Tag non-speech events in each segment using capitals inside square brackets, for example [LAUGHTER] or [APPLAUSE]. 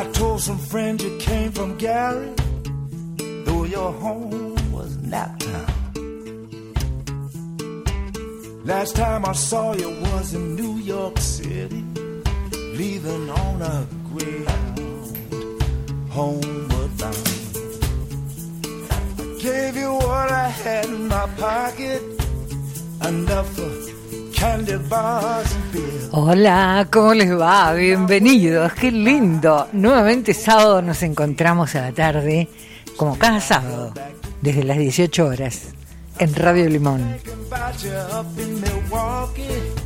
I told some friends you came from Gary, though your home was Naptown. Last time I saw you was in New York City, leaving on a Greyhound, homeward bound. I gave you what I had in my pocket, enough for Hola, ¿cómo les va? Bienvenidos, qué lindo. Nuevamente sábado nos encontramos a la tarde, como cada sábado, desde las 18 horas, en Radio Limón.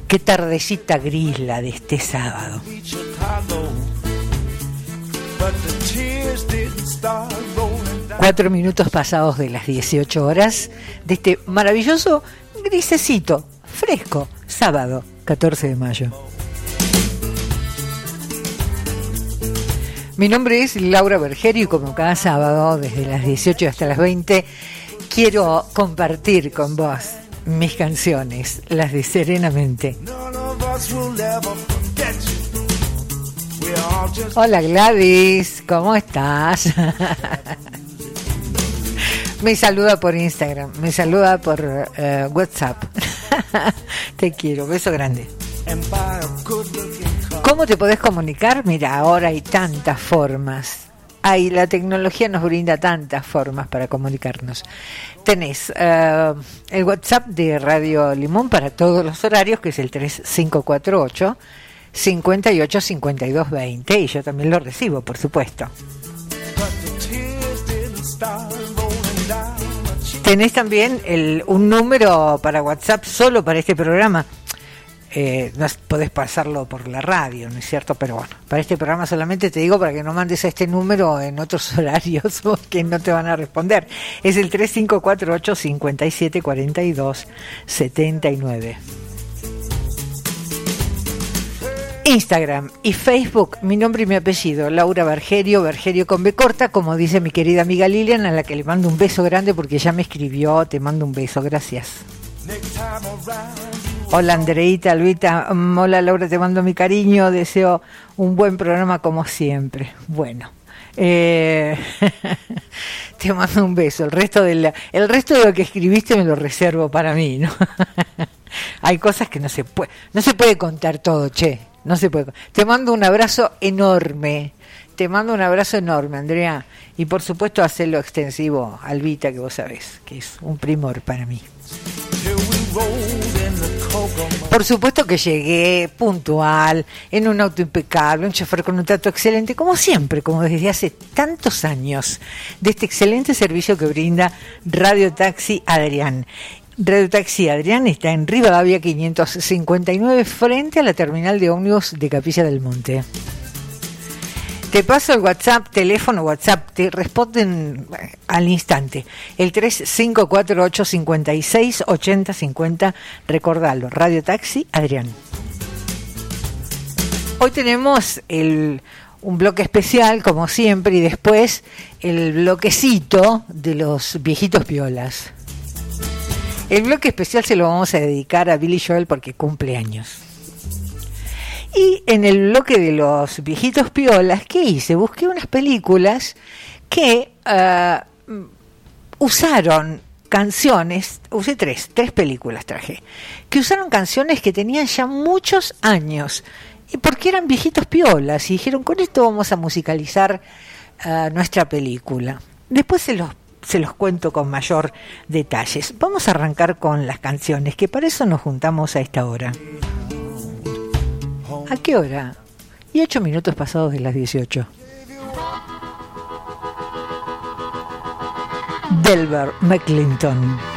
Qué tardecita gris la de este sábado. Cuatro minutos pasados de las 18 horas de este maravilloso grisecito, fresco, sábado 14 de mayo. Mi nombre es Laura Bergerio y como cada sábado, desde las 18 hasta las 20, quiero compartir con vos mis canciones, las de Serenamente. Hola Gladys, ¿cómo estás? [LAUGHS] me saluda por Instagram, me saluda por eh, WhatsApp. [LAUGHS] [LAUGHS] te quiero, beso grande. ¿Cómo te podés comunicar? Mira, ahora hay tantas formas. Hay, la tecnología nos brinda tantas formas para comunicarnos. Tenés eh, el WhatsApp de Radio Limón para todos los horarios, que es el 3548 58 52 20, y yo también lo recibo, por supuesto. Tenés también el, un número para WhatsApp solo para este programa. Eh, no podés pasarlo por la radio, ¿no es cierto? Pero bueno, para este programa solamente te digo para que no mandes a este número en otros [LAUGHS] horarios porque no te van a responder. Es el 3548 57 42 79. Instagram y Facebook, mi nombre y mi apellido, Laura Bergerio, Bergerio con B corta, como dice mi querida amiga Lilian, a la que le mando un beso grande porque ya me escribió, te mando un beso, gracias. Hola Andreita, Alvita, mm, hola Laura, te mando mi cariño, deseo un buen programa como siempre. Bueno, eh, [LAUGHS] te mando un beso. El resto, de la- el resto de lo que escribiste me lo reservo para mí, ¿no? [LAUGHS] Hay cosas que no se puede, no se puede contar todo, che, no se puede. Te mando un abrazo enorme. Te mando un abrazo enorme, Andrea. Y por supuesto, hacerlo extensivo, Alvita, que vos sabés, que es un primor para mí. Por supuesto que llegué puntual, en un auto impecable, un chofer con un trato excelente, como siempre, como desde hace tantos años, de este excelente servicio que brinda Radio Taxi Adrián. Radio Taxi Adrián está en Rivadavia 559, frente a la terminal de ómnibus de Capilla del Monte. Te paso el WhatsApp, teléfono WhatsApp, te responden eh, al instante. El 3548 56 80 50, recordalo, Radio Taxi Adrián. Hoy tenemos el, un bloque especial, como siempre, y después el bloquecito de los viejitos piolas. El bloque especial se lo vamos a dedicar a Billy Joel porque cumple años. Y en el bloque de los viejitos piolas, ¿qué hice? Busqué unas películas que ah, usaron canciones, usé tres, tres películas traje, que usaron canciones que tenían ya muchos años, y porque eran viejitos piolas, y dijeron, con esto vamos a musicalizar ah, nuestra película. Después se los, se los cuento con mayor detalles. Vamos a arrancar con las canciones, que para eso nos juntamos a esta hora. ¿A qué hora? Y ocho minutos pasados de las 18. Delbert McClinton.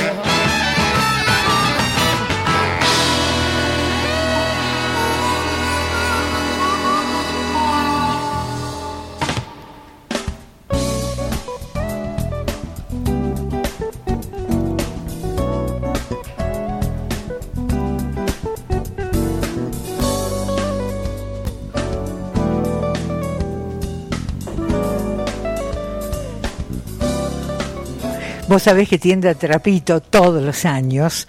love. Vos sabés que tienda Trapito todos los años,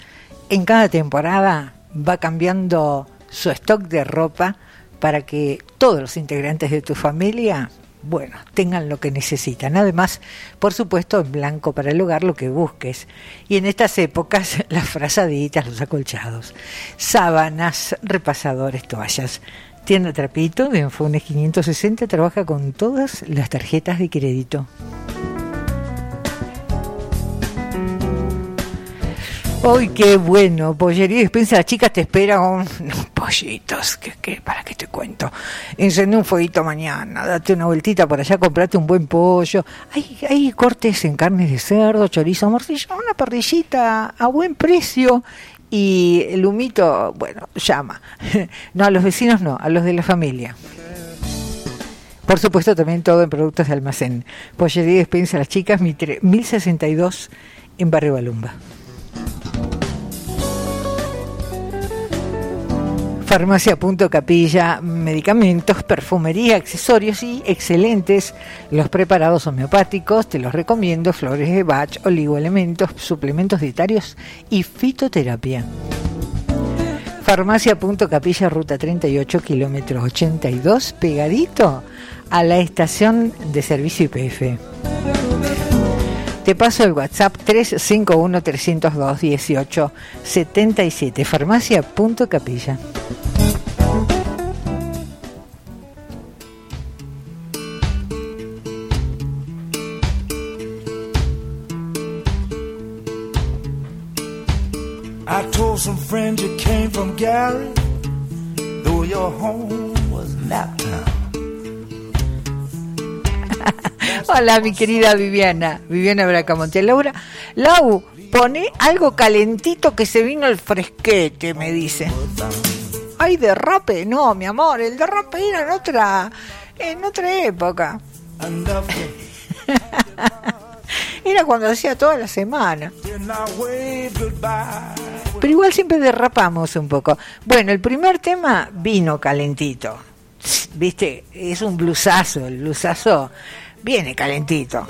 en cada temporada va cambiando su stock de ropa para que todos los integrantes de tu familia, bueno, tengan lo que necesitan. Además, por supuesto, en blanco para el hogar lo que busques. Y en estas épocas, [LAUGHS] las frazaditas, los acolchados, sábanas, repasadores, toallas. Tienda Trapito de Enfones 560 trabaja con todas las tarjetas de crédito. ¡Ay, qué bueno! Pollería despensa, la chica te espera unos pollitos. ¿Qué, qué? ¿Para qué te cuento? Encendé un fueguito mañana, date una vueltita por allá, comprate un buen pollo. Hay, hay cortes en carnes de cerdo, chorizo, morcilla, una parrillita a buen precio. Y el humito, bueno, llama. [LAUGHS] No, a los vecinos no, a los de la familia. Por supuesto, también todo en productos de almacén. Pollería despensa, las chicas, 1062 en Barrio Balumba. Farmacia Punto Capilla, medicamentos, perfumería, accesorios y excelentes los preparados homeopáticos, te los recomiendo, flores de Bach, oligoelementos, suplementos dietarios y fitoterapia. Farmacia Punto Capilla, ruta 38, kilómetro 82, pegadito a la estación de servicio IPF. Te paso el WhatsApp 351-302-1877, farmacia Punto Capilla. I told some friends you came from Gary, though your home was Naptown. [LAUGHS] Hola, mi querida Viviana, Viviana Bracamonte. Laura, Lau, pone algo calentito que se vino el fresquete, me dice. Ay, derrape, no, mi amor, el derrape era en otra, en otra época. Enough [LAUGHS] Era cuando hacía toda la semana. Pero igual siempre derrapamos un poco. Bueno, el primer tema vino calentito. Viste, es un blusazo, el blusazo viene calentito.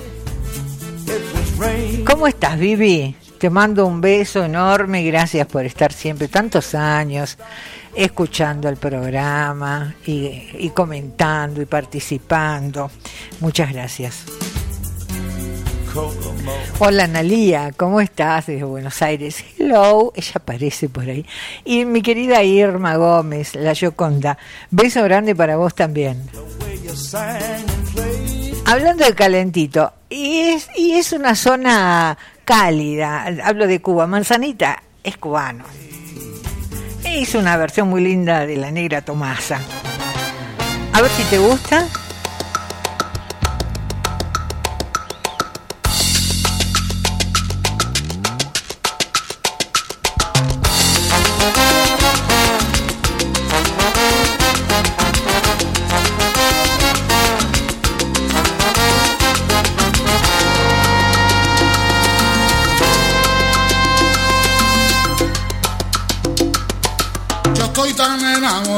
¿Cómo estás, Vivi? Te mando un beso enorme, gracias por estar siempre tantos años escuchando el programa y, y comentando y participando. Muchas gracias. Hola Analía, ¿cómo estás? Desde Buenos Aires. Hello, ella aparece por ahí. Y mi querida Irma Gómez, la Yoconda. Beso grande para vos también. Hablando de calentito, y es, y es una zona cálida, hablo de Cuba, Manzanita es cubano. Hizo una versión muy linda de la negra Tomasa. A ver si te gusta.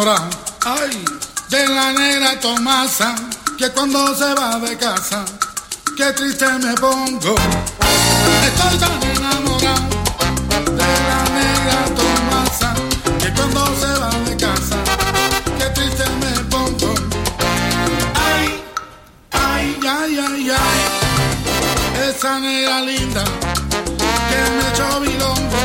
Ay, de la negra Tomasa, que cuando se va de casa, qué triste me pongo. Estoy tan enamorado de la negra Tomasa, que cuando se va de casa, qué triste me pongo. Ay, ay, ay, ay, ay, esa negra linda que me echó bilongo,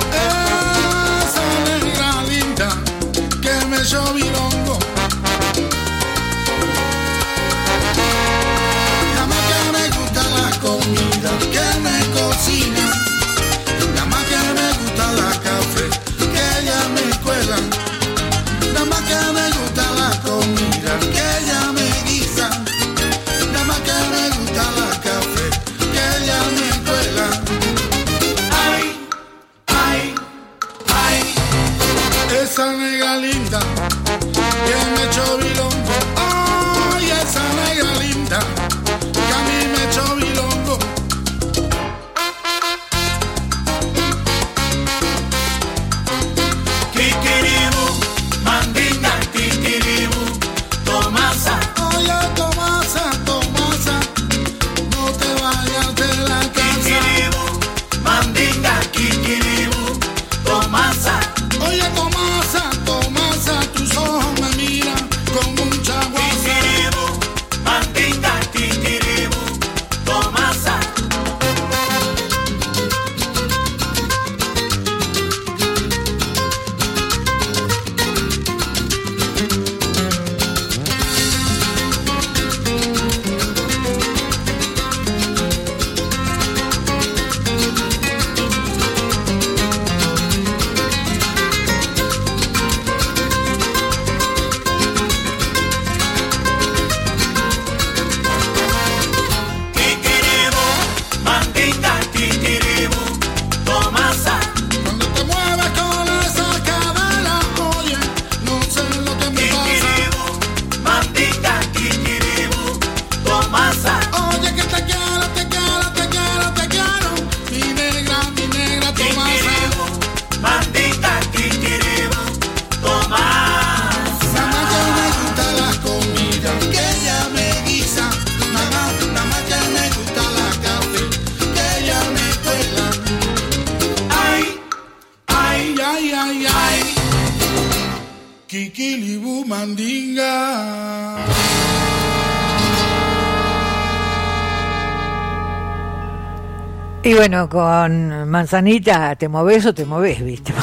bueno, con manzanita te moves o te moves, ¿viste?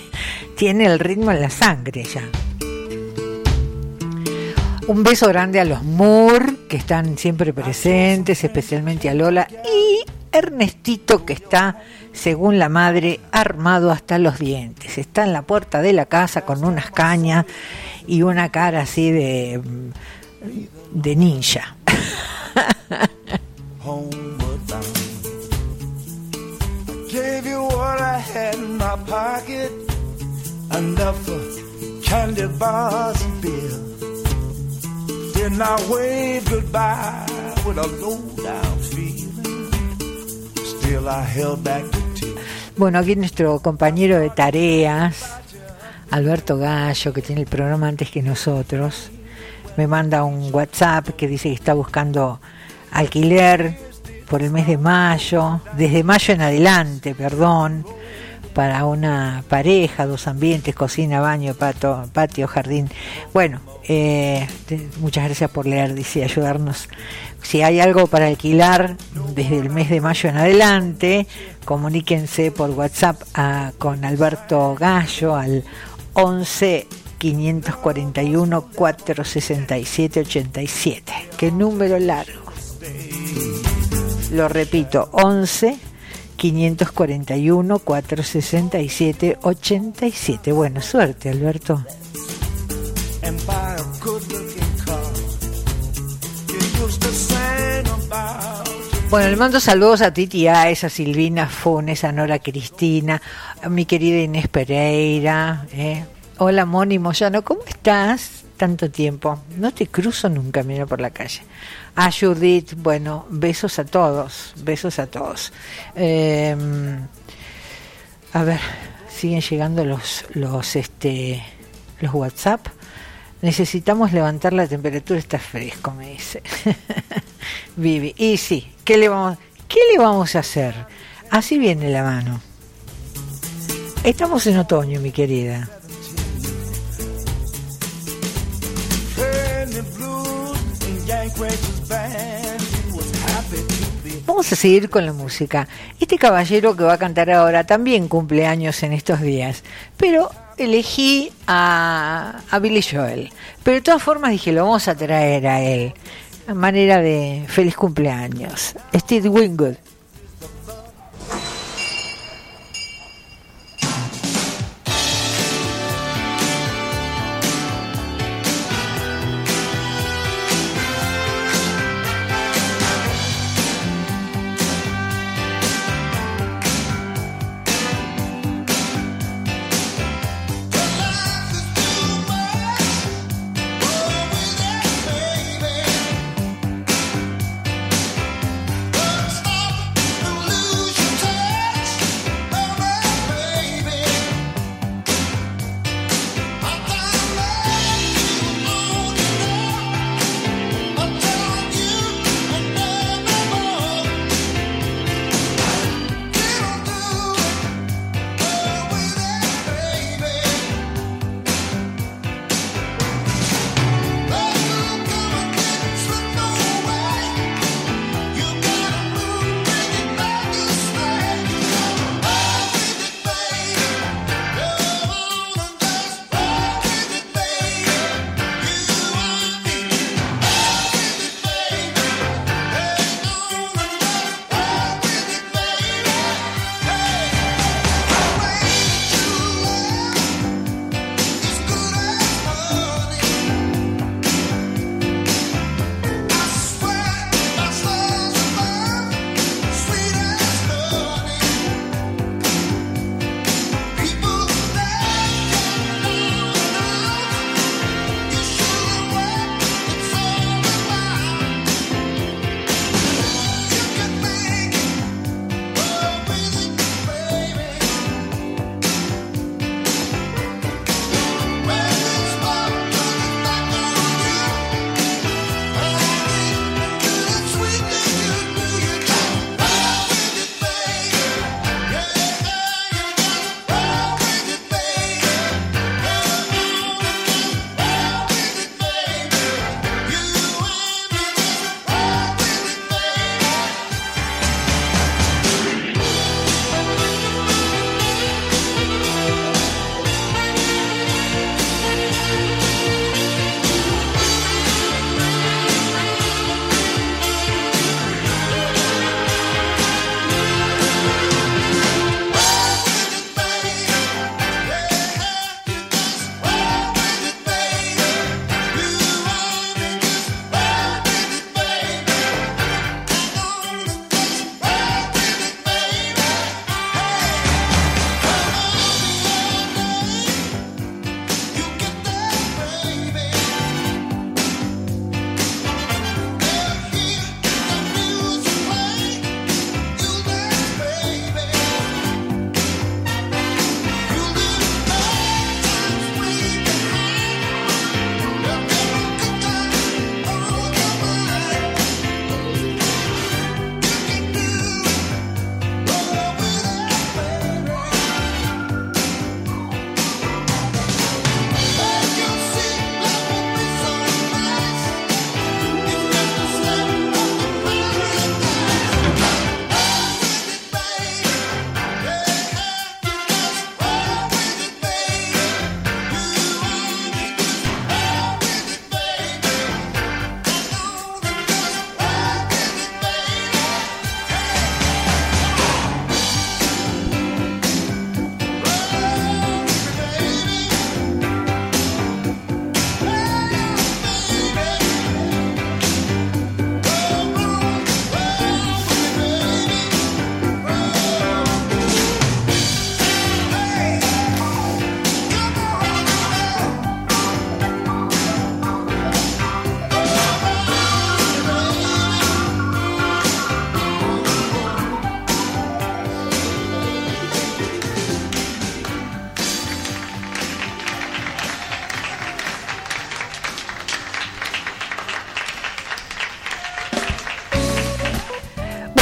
[LAUGHS] Tiene el ritmo en la sangre ya. Un beso grande a los Moore, que están siempre presentes, especialmente a Lola, y Ernestito, que está, según la madre, armado hasta los dientes. Está en la puerta de la casa con unas cañas y una cara así de, de ninja. Gave you what I had in my pocket, enough for candy bars and beer. Then I waved goodbye with a low down feeling. Still I held back the tears. Bueno, aquí nuestro compañero de tareas, Alberto Gallo, que tiene el programa antes que nosotros, me manda un WhatsApp que dice que está buscando alquiler por el mes de mayo, desde mayo en adelante, perdón, para una pareja, dos ambientes, cocina, baño, pato, patio, jardín. Bueno, eh, muchas gracias por leer, dice, ayudarnos. Si hay algo para alquilar desde el mes de mayo en adelante, comuníquense por WhatsApp a- con Alberto Gallo al 11 541 467 87. Qué número largo. Lo repito, 11 541 467 87. Bueno, suerte, Alberto. Bueno, le mando saludos a Titi Aes, a Silvina Funes, a Nora Cristina, a mi querida Inés Pereira. ¿eh? Hola, Moni Moyano, ¿cómo estás? Tanto tiempo. No te cruzo nunca, mira por la calle. A Judith, bueno, besos a todos, besos a todos. Eh, a ver, siguen llegando los, los, este, los WhatsApp. Necesitamos levantar la temperatura, está fresco, me dice. [LAUGHS] Vivi. Y sí, ¿qué le vamos, qué le vamos a hacer? Así viene la mano. Estamos en otoño, mi querida. Vamos a seguir con la música. Este caballero que va a cantar ahora también cumple años en estos días, pero elegí a, Billy Joel. Pero de todas formas dije, lo vamos a traer a él. Manera de feliz cumpleaños. Steve Wingwood.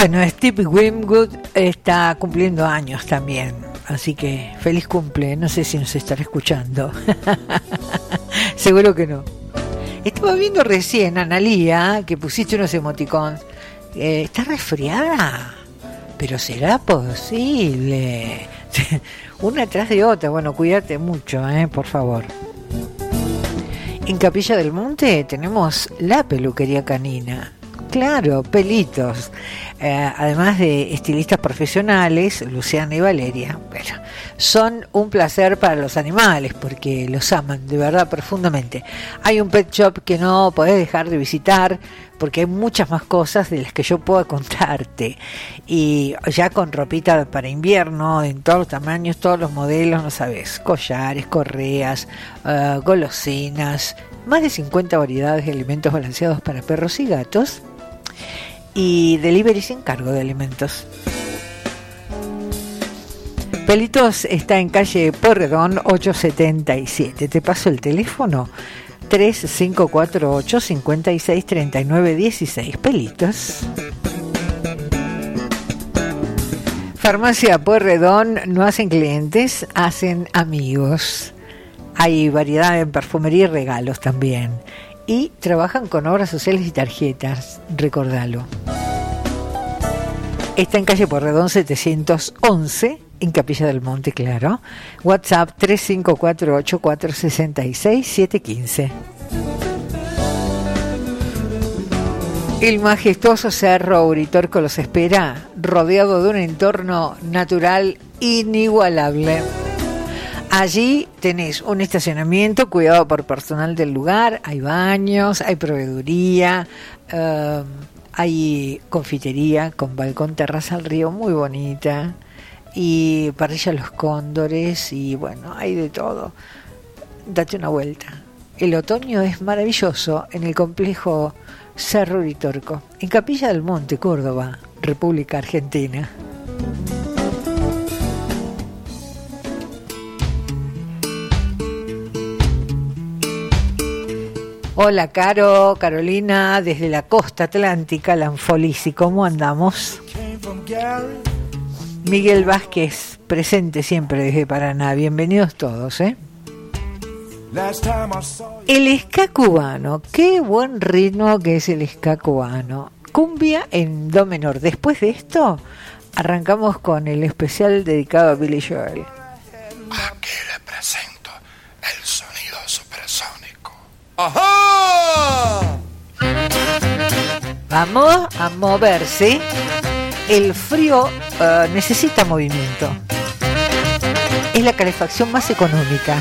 Bueno, Steve Wimgood está cumpliendo años también, así que feliz cumple. No sé si nos estará escuchando. [LAUGHS] Seguro que no. Estaba viendo recién, Analía, que pusiste unos emoticons. Eh, ¿Está resfriada? Pero será posible. [LAUGHS] Una tras de otra. Bueno, cuídate mucho, eh, por favor. En Capilla del Monte tenemos la peluquería canina. Claro, pelitos. Eh, además de estilistas profesionales, Luciana y Valeria, bueno, son un placer para los animales porque los aman de verdad profundamente. Hay un pet shop que no podés dejar de visitar porque hay muchas más cosas de las que yo puedo contarte. Y ya con ropita para invierno, en todos los tamaños, todos los modelos, no sabes, collares, correas, eh, golosinas, más de 50 variedades de alimentos balanceados para perros y gatos y delivery sin cargo de alimentos. Pelitos está en calle Porredón 877. Te paso el teléfono 3548 56 39 16. Pelitos. Farmacia Porredón no hacen clientes, hacen amigos. Hay variedad en perfumería y regalos también y trabajan con obras sociales y tarjetas, recordalo. Está en calle Porredón 711, en Capilla del Monte, claro. WhatsApp 3548466715. El majestuoso cerro Uritorco los espera, rodeado de un entorno natural inigualable. Allí tenés un estacionamiento cuidado por personal del lugar, hay baños, hay proveeduría, eh, hay confitería con balcón terraza al río muy bonita y parrilla Los Cóndores y bueno, hay de todo. Date una vuelta. El otoño es maravilloso en el complejo Cerro Uritorco, en Capilla del Monte, Córdoba, República Argentina. Hola, Caro, Carolina, desde la costa atlántica, Lanfolisi, ¿cómo andamos? Miguel Vázquez, presente siempre desde Paraná. Bienvenidos todos, ¿eh? El ska cubano, qué buen ritmo que es el ska cubano. Cumbia en do menor. Después de esto, arrancamos con el especial dedicado a Billy Joel. Aquí le presento el. ¡Ajá! Vamos a moverse. El frío eh, necesita movimiento. Es la calefacción más económica.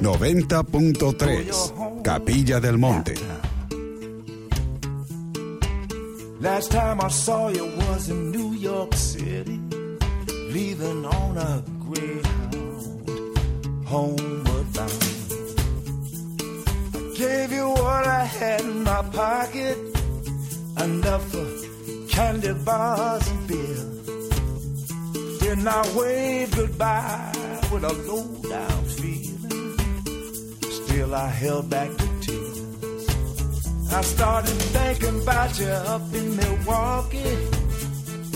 90.3 Capilla del Monte. Last time I saw you was in New York City, leaving on a Greyhound, homeward bound. I gave you what I had in my pocket, enough for candy bars and beer. Then I waved goodbye with a low down feeling. Still, I held back the tears. I started thinking about you up in Milwaukee.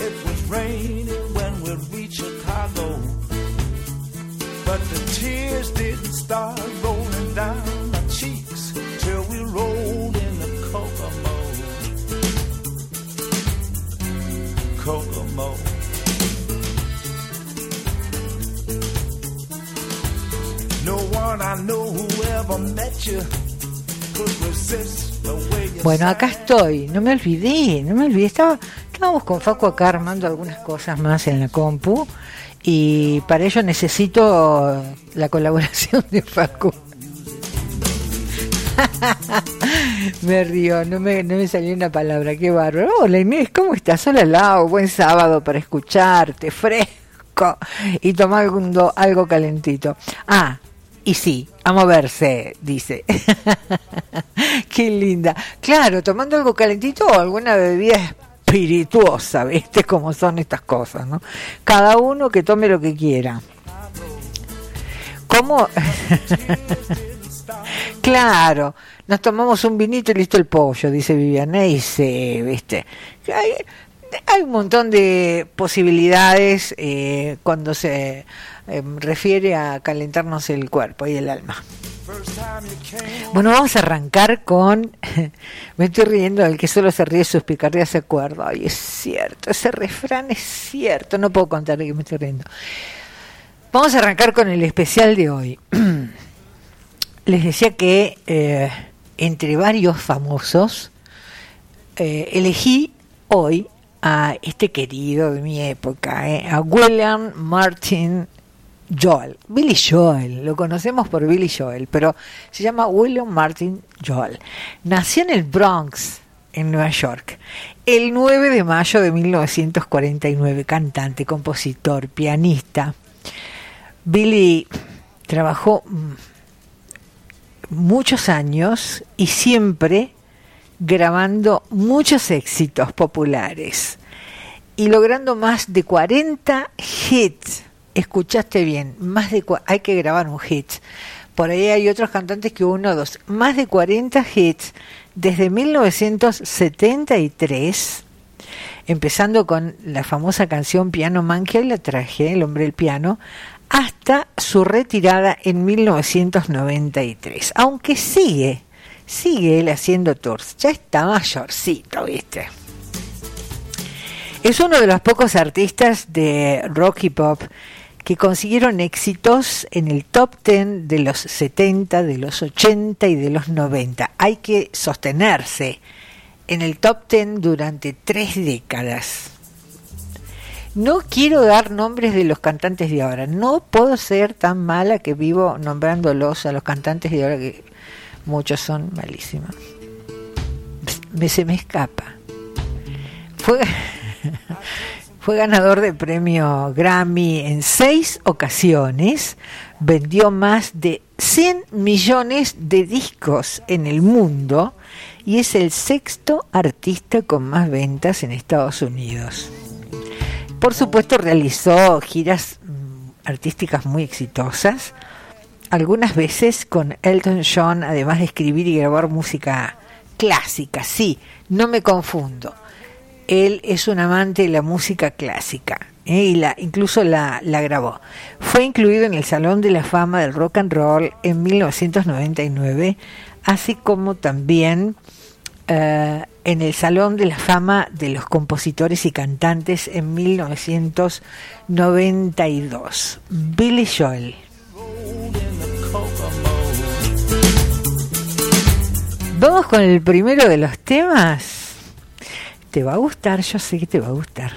It was raining when we reached Chicago. But the tears didn't start rolling down my cheeks till we rolled in the Kokomo. Kokomo. Bueno, acá estoy, no me olvidé, no me olvidé. Estaba, estábamos con Facu acá armando algunas cosas más en la compu y para ello necesito la colaboración de Facu. [LAUGHS] me río, no me, no me salió una palabra, qué bárbaro. Hola Inés, ¿cómo estás? Hola Lau, buen sábado para escucharte, fresco y tomar algo, algo calentito. Ah, y sí, a moverse, dice. [LAUGHS] Qué linda. Claro, tomando algo calentito o alguna bebida espirituosa, ¿viste cómo son estas cosas, no? Cada uno que tome lo que quiera. ¿Cómo? [LAUGHS] claro, nos tomamos un vinito y listo el pollo, dice Viviana. Y sí, ¿viste? Hay, un montón de posibilidades eh, cuando se eh, refiere a calentarnos el cuerpo y el alma. Bueno, vamos a arrancar con. [LAUGHS] Me estoy riendo del que solo se ríe sus picardías se acuerda. Ay, es cierto, ese refrán es cierto. No puedo contar que me estoy riendo. Vamos a arrancar con el especial de hoy. [CLEARS THROAT] Les decía que eh, entre varios famosos elegí hoy a este querido de mi época, eh, a William Martin Joel. Billy Joel, lo conocemos por Billy Joel, pero se llama William Martin Joel. Nació en el Bronx, en Nueva York, el 9 de mayo de 1949, cantante, compositor, pianista. Billy trabajó mm, muchos años y siempre grabando muchos éxitos populares y logrando más de 40 hits. Escuchaste bien, más de hay que grabar un hit. Por ahí hay otros cantantes que uno o dos, más de 40 hits desde 1973, empezando con la famosa canción Piano Man que hoy la traje, El hombre del piano, hasta su retirada en 1993. Aunque sigue, sigue él haciendo tours. Ya está mayorcito, ¿viste? Es uno de los pocos artistas de rock y pop que consiguieron éxitos en el top 10 de los 70, de los 80 y de los 90. Hay que sostenerse en el top 10 durante tres décadas. No quiero dar nombres de los cantantes de ahora. No puedo ser tan mala que vivo nombrándolos a los cantantes de ahora que muchos son malísimos. Me, se me escapa. Fue, [LAUGHS] fue ganador de premio Grammy en seis ocasiones. Vendió más de 100 millones de discos en el mundo y es el sexto artista con más ventas en Estados Unidos. Por supuesto realizó giras mm, artísticas muy exitosas, algunas veces con Elton John, además de escribir y grabar música clásica, sí, no me confundo. Él es un amante de la música clásica ¿eh? y la, incluso la, la grabó. Fue incluido en el Salón de la Fama del Rock and Roll en 1999, así como también eh, en el Salón de la Fama de los Compositores y Cantantes en 1992. Billy Joel. Vamos con el primero de los temas. Te va a gustar, yo sé que te va a gustar.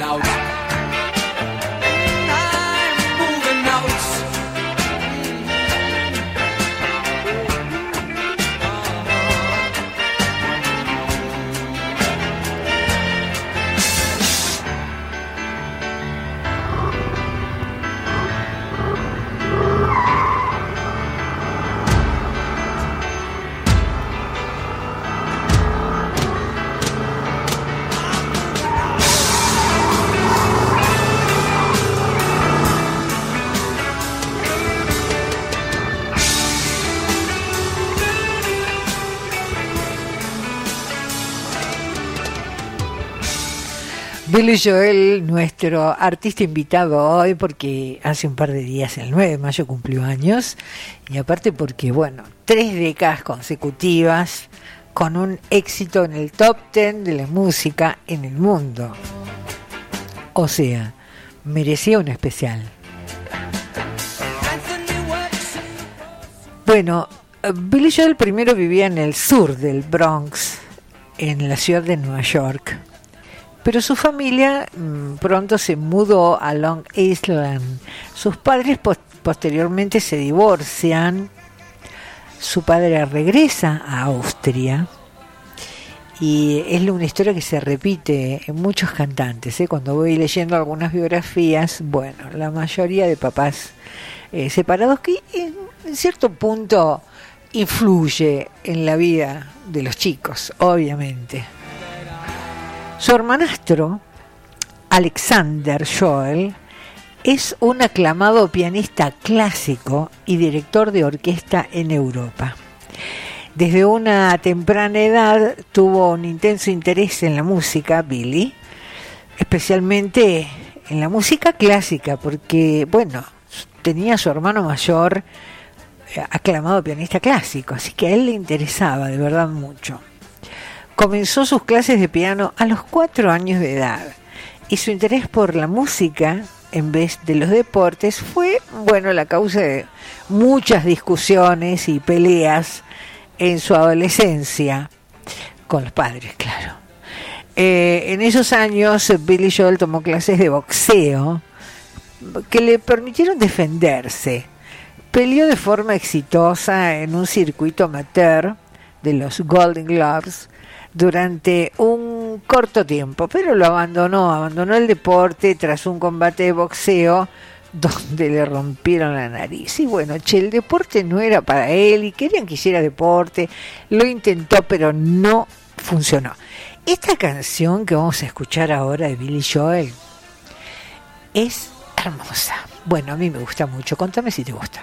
Out. Billy Joel, nuestro artista invitado hoy, porque hace un par de días, el 9 de mayo, cumplió años, y aparte porque, bueno, tres décadas consecutivas con un éxito en el top 10 de la música en el mundo. O sea, merecía un especial. Bueno, Billy Joel primero vivía en el sur del Bronx, en la ciudad de Nueva York. Pero su familia mm, pronto se mudó a Long Island. Sus padres pos- posteriormente se divorcian. Su padre regresa a Austria. Y es una historia que se repite en muchos cantantes. ¿eh? Cuando voy leyendo algunas biografías, bueno, la mayoría de papás eh, separados que en cierto punto influye en la vida de los chicos, obviamente. Su hermanastro, Alexander Joel, es un aclamado pianista clásico y director de orquesta en Europa. Desde una temprana edad tuvo un intenso interés en la música, Billy, especialmente en la música clásica, porque, bueno, tenía a su hermano mayor eh, aclamado pianista clásico, así que a él le interesaba de verdad mucho. Comenzó sus clases de piano a los cuatro años de edad y su interés por la música en vez de los deportes fue, bueno, la causa de muchas discusiones y peleas en su adolescencia con los padres, claro. Eh, en esos años Billy Joel tomó clases de boxeo que le permitieron defenderse. Peleó de forma exitosa en un circuito amateur de los Golden Gloves durante un corto tiempo, pero lo abandonó, abandonó el deporte tras un combate de boxeo [LAUGHS] donde le rompieron la nariz. Y bueno, che, el deporte no era para él y querían que hiciera deporte, lo intentó, pero no funcionó. Esta canción que vamos a escuchar ahora de Billy Joel es hermosa. Bueno, a mí me gusta mucho. Contame si te gusta.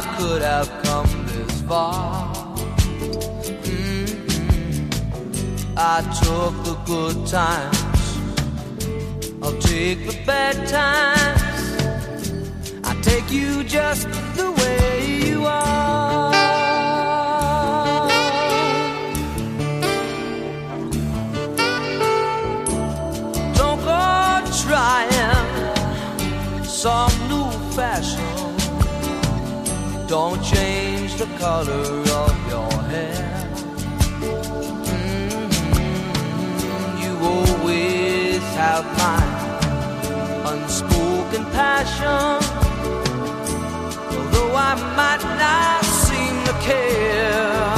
never could have come this far. Mm-mm. I took the good times, I'll take the bad times. I take you just the way you are. Don't change the color of your hair. Mm, You always have my unspoken passion. Although I might not seem to care.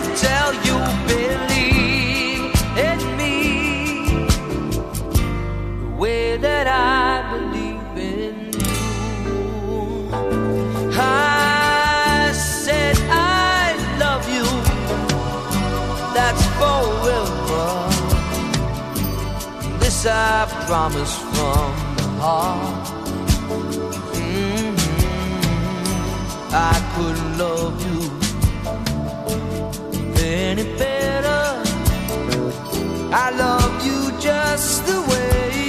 till you believe in me? The way that I believe in you. I said I love you. That's forever. This I promise from the heart. Mhm. I couldn't love you any better. I love you just the way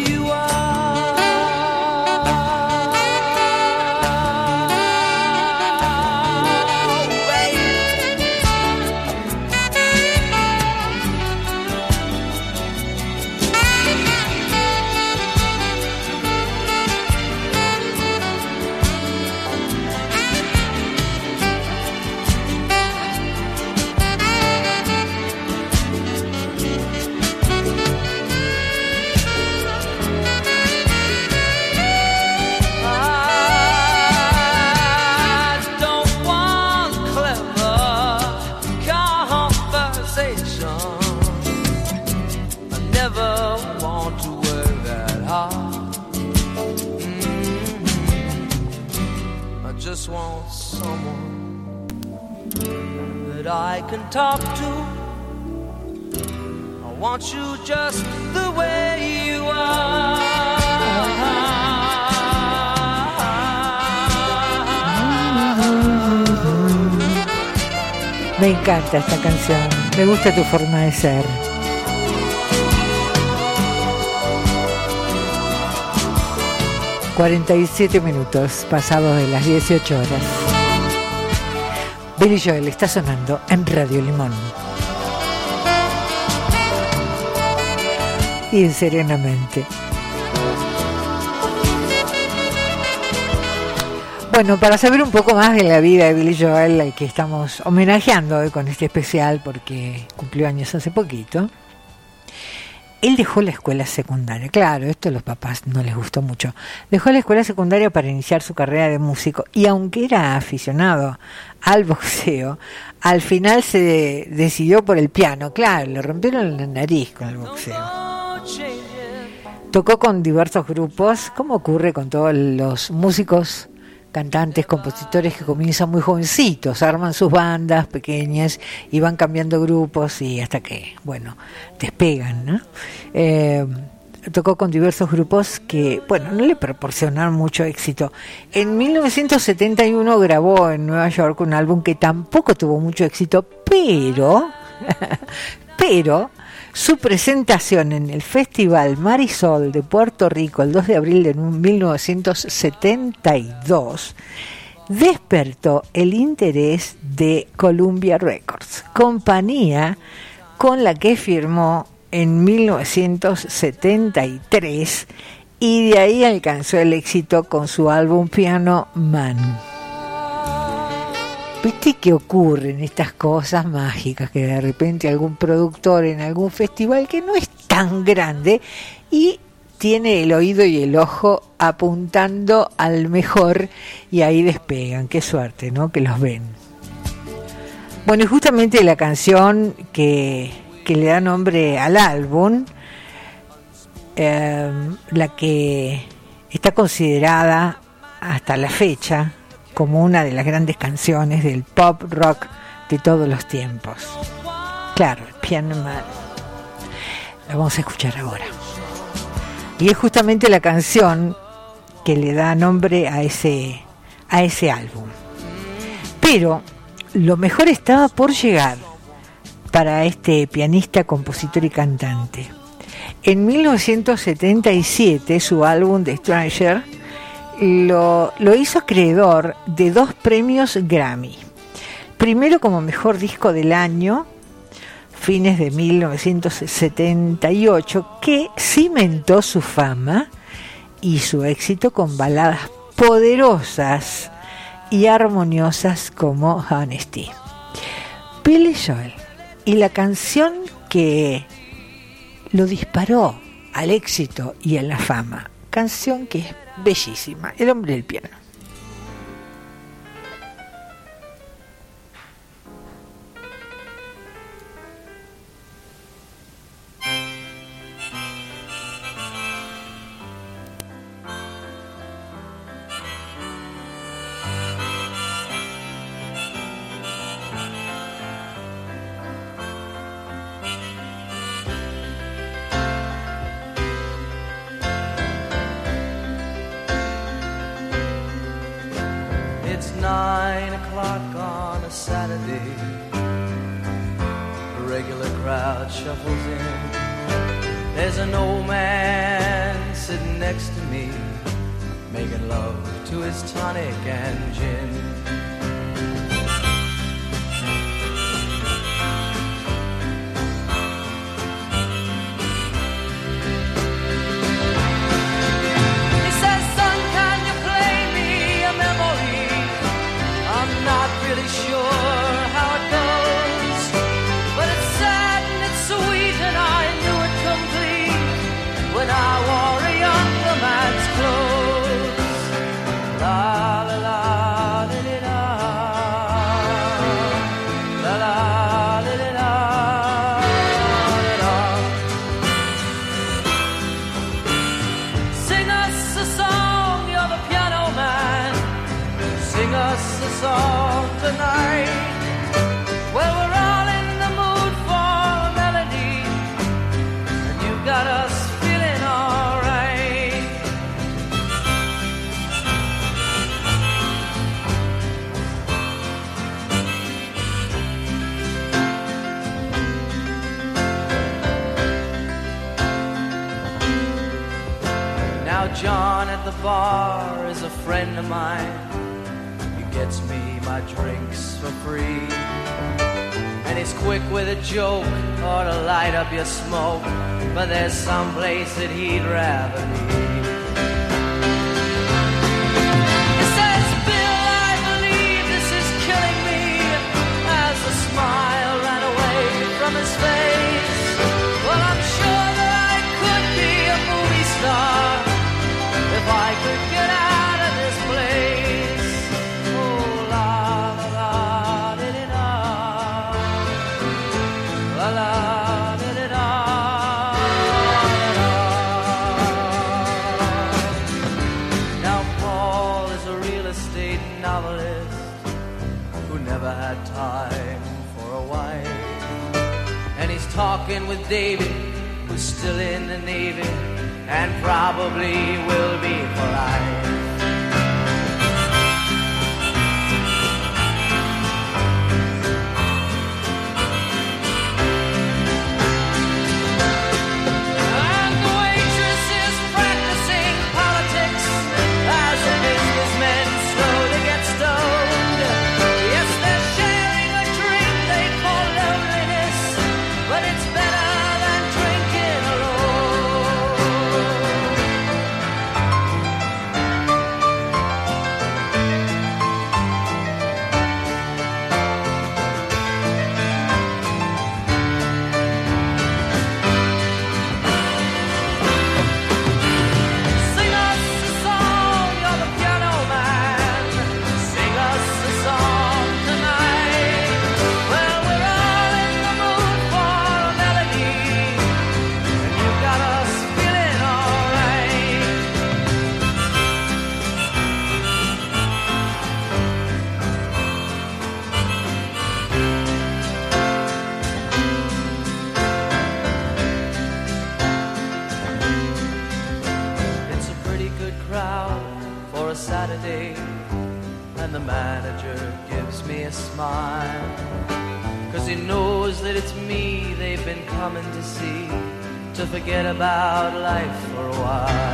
talk to. I want you just the way you are. Me encanta esta canción. Me gusta tu forma de ser. ...47 minutos pasados de las 18 horas. Billy Joel está sonando en Radio Limón. Y en Serenamente. Bueno, para saber un poco más de la vida de Billy Joel, al que estamos homenajeando hoy con este especial porque cumplió años hace poquito, él dejó la escuela secundaria. Claro, esto a los papás no les gustó mucho. Dejó la escuela secundaria para iniciar su carrera de músico y aunque era aficionado al [LAUGHS] boxeo, al final se decidió por el piano. Claro, le rompieron la nariz con el boxeo. Tocó con diversos grupos, como ocurre con todos los músicos cantantes, compositores que comienzan muy jovencitos, arman sus bandas pequeñas y van cambiando grupos y hasta que, bueno, despegan, ¿no? Eh, tocó con diversos grupos que, bueno, no le proporcionaron mucho éxito. En 1971 grabó en Nueva York un álbum que tampoco tuvo mucho éxito, pero, [LAUGHS] pero su presentación en el Festival Marisol de Puerto Rico el 2 de abril de 1972 despertó el interés de Columbia Records, compañía con la que firmó en 1973 y de ahí alcanzó el éxito con su álbum Piano Man. ¿Viste qué ocurren estas cosas mágicas? Que de repente algún productor en algún festival que no es tan grande y tiene el oído y el ojo apuntando al mejor y ahí despegan. Qué suerte, ¿no? Que los ven. Bueno, y justamente la canción que, que le da nombre al álbum, eh, la que está considerada hasta la fecha como una de las grandes canciones del pop rock de todos los tiempos. Claro, el Piano Man. La vamos a escuchar ahora. Y es justamente la canción que le da nombre a ese, a ese álbum. Pero lo mejor estaba por llegar para este pianista, compositor y cantante. En 1977 su álbum The Stranger lo, hizo acreedor de dos premios Grammy. Primero como mejor disco del año, fines de 1978, que cimentó su fama y su éxito con baladas poderosas y armoniosas como Honesty. Billy Joel y la canción que lo disparó al éxito y a la fama. Canción que es bellísima, El hombre del piano. Saturday. Regular crowd shuffles in. There's an old man sitting next to me, making love to his tonic and gin. He's quick with a joke or to light up your smoke. But there's some place that he'd rather be. He says, Bill, I believe this is killing me. As smile ran away from his face. He's talking with David, who's still in the Navy and probably will be for life. To forget about life for a while.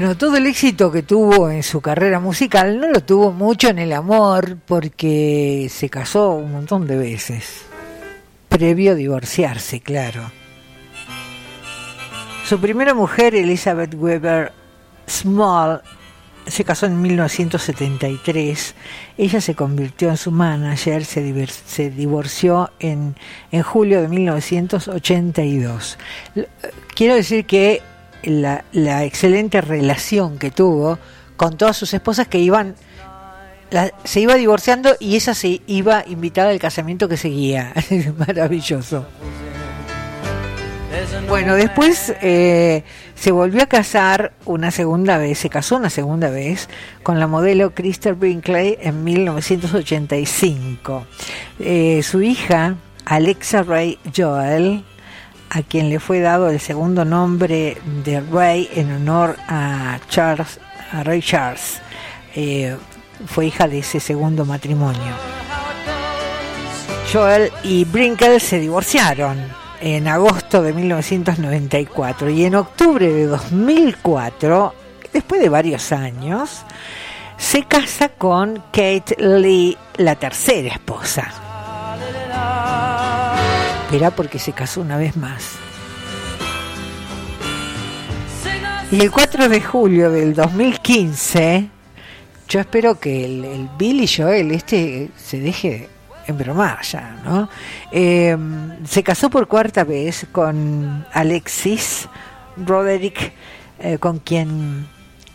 Bueno, todo el éxito que tuvo en su carrera musical no lo tuvo mucho en el amor porque se casó un montón de veces, previo a divorciarse, claro. Su primera mujer, Elizabeth Weber Small, se casó en 1973. Ella se convirtió en su manager, se, se divorció en, en julio de 1982. L- Quiero decir que la, la excelente relación que tuvo con todas sus esposas que iban se iba divorciando y ella se iba invitada al casamiento que seguía. [LAUGHS] Maravilloso. Bueno, después eh, se volvió a casar una segunda vez, se casó una segunda vez con la modelo Crystal Brinkley en 1985. Eh, su hija, Alexa Ray Joel, a quien le fue dado el segundo nombre de Ray en honor a Charles, a Ray Charles, eh, fue hija de ese segundo matrimonio. Joel y Brinkle se divorciaron en agosto de 1994 y en octubre de 2004, después de varios años, se casa con Kate Lee, la tercera esposa. Era porque se casó una vez más. Y el 4 de julio del 2015, yo espero que el, el Billy Joel este se deje embromar ya, ¿no? Eh, se casó por cuarta vez con Alexis Roderick, eh, con quien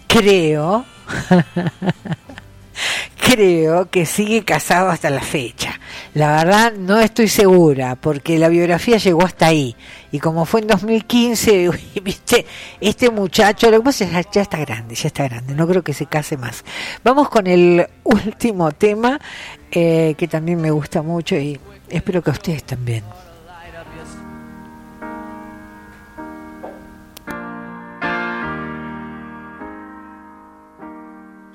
creo, [LAUGHS] creo que sigue casado hasta la fecha. La verdad no estoy segura, porque la biografía llegó hasta ahí. Y como fue en 2015, [LAUGHS] viste, este muchacho, lo que pasa es ya está grande, ya está grande, no creo que se case más. Vamos con el [LAUGHS] último tema, eh, que también me gusta mucho y espero que a ustedes también.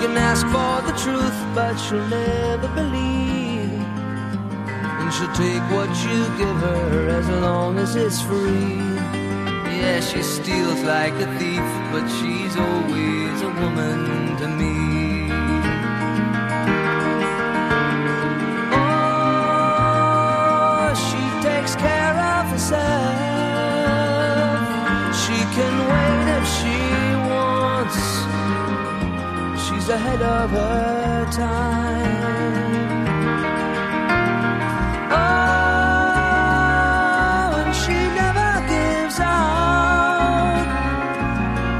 can ask for the truth, but she'll never believe. And she'll take what you give her as long as it's free. Yeah, she steals like a thief, but she's always a woman to me. Oh, she takes care of herself. Ahead of her time. Oh, and she never gives out.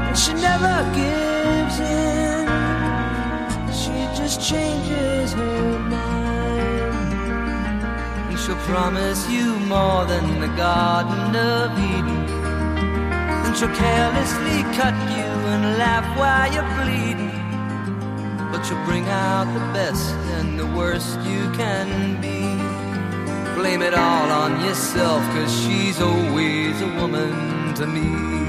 And she never gives in. She just changes her mind. And she'll promise you more than the Garden of Eden. And she'll carelessly cut you and laugh while you're bleeding. She'll bring out the best and the worst you can be. Blame it all on yourself, cause she's always a woman to me.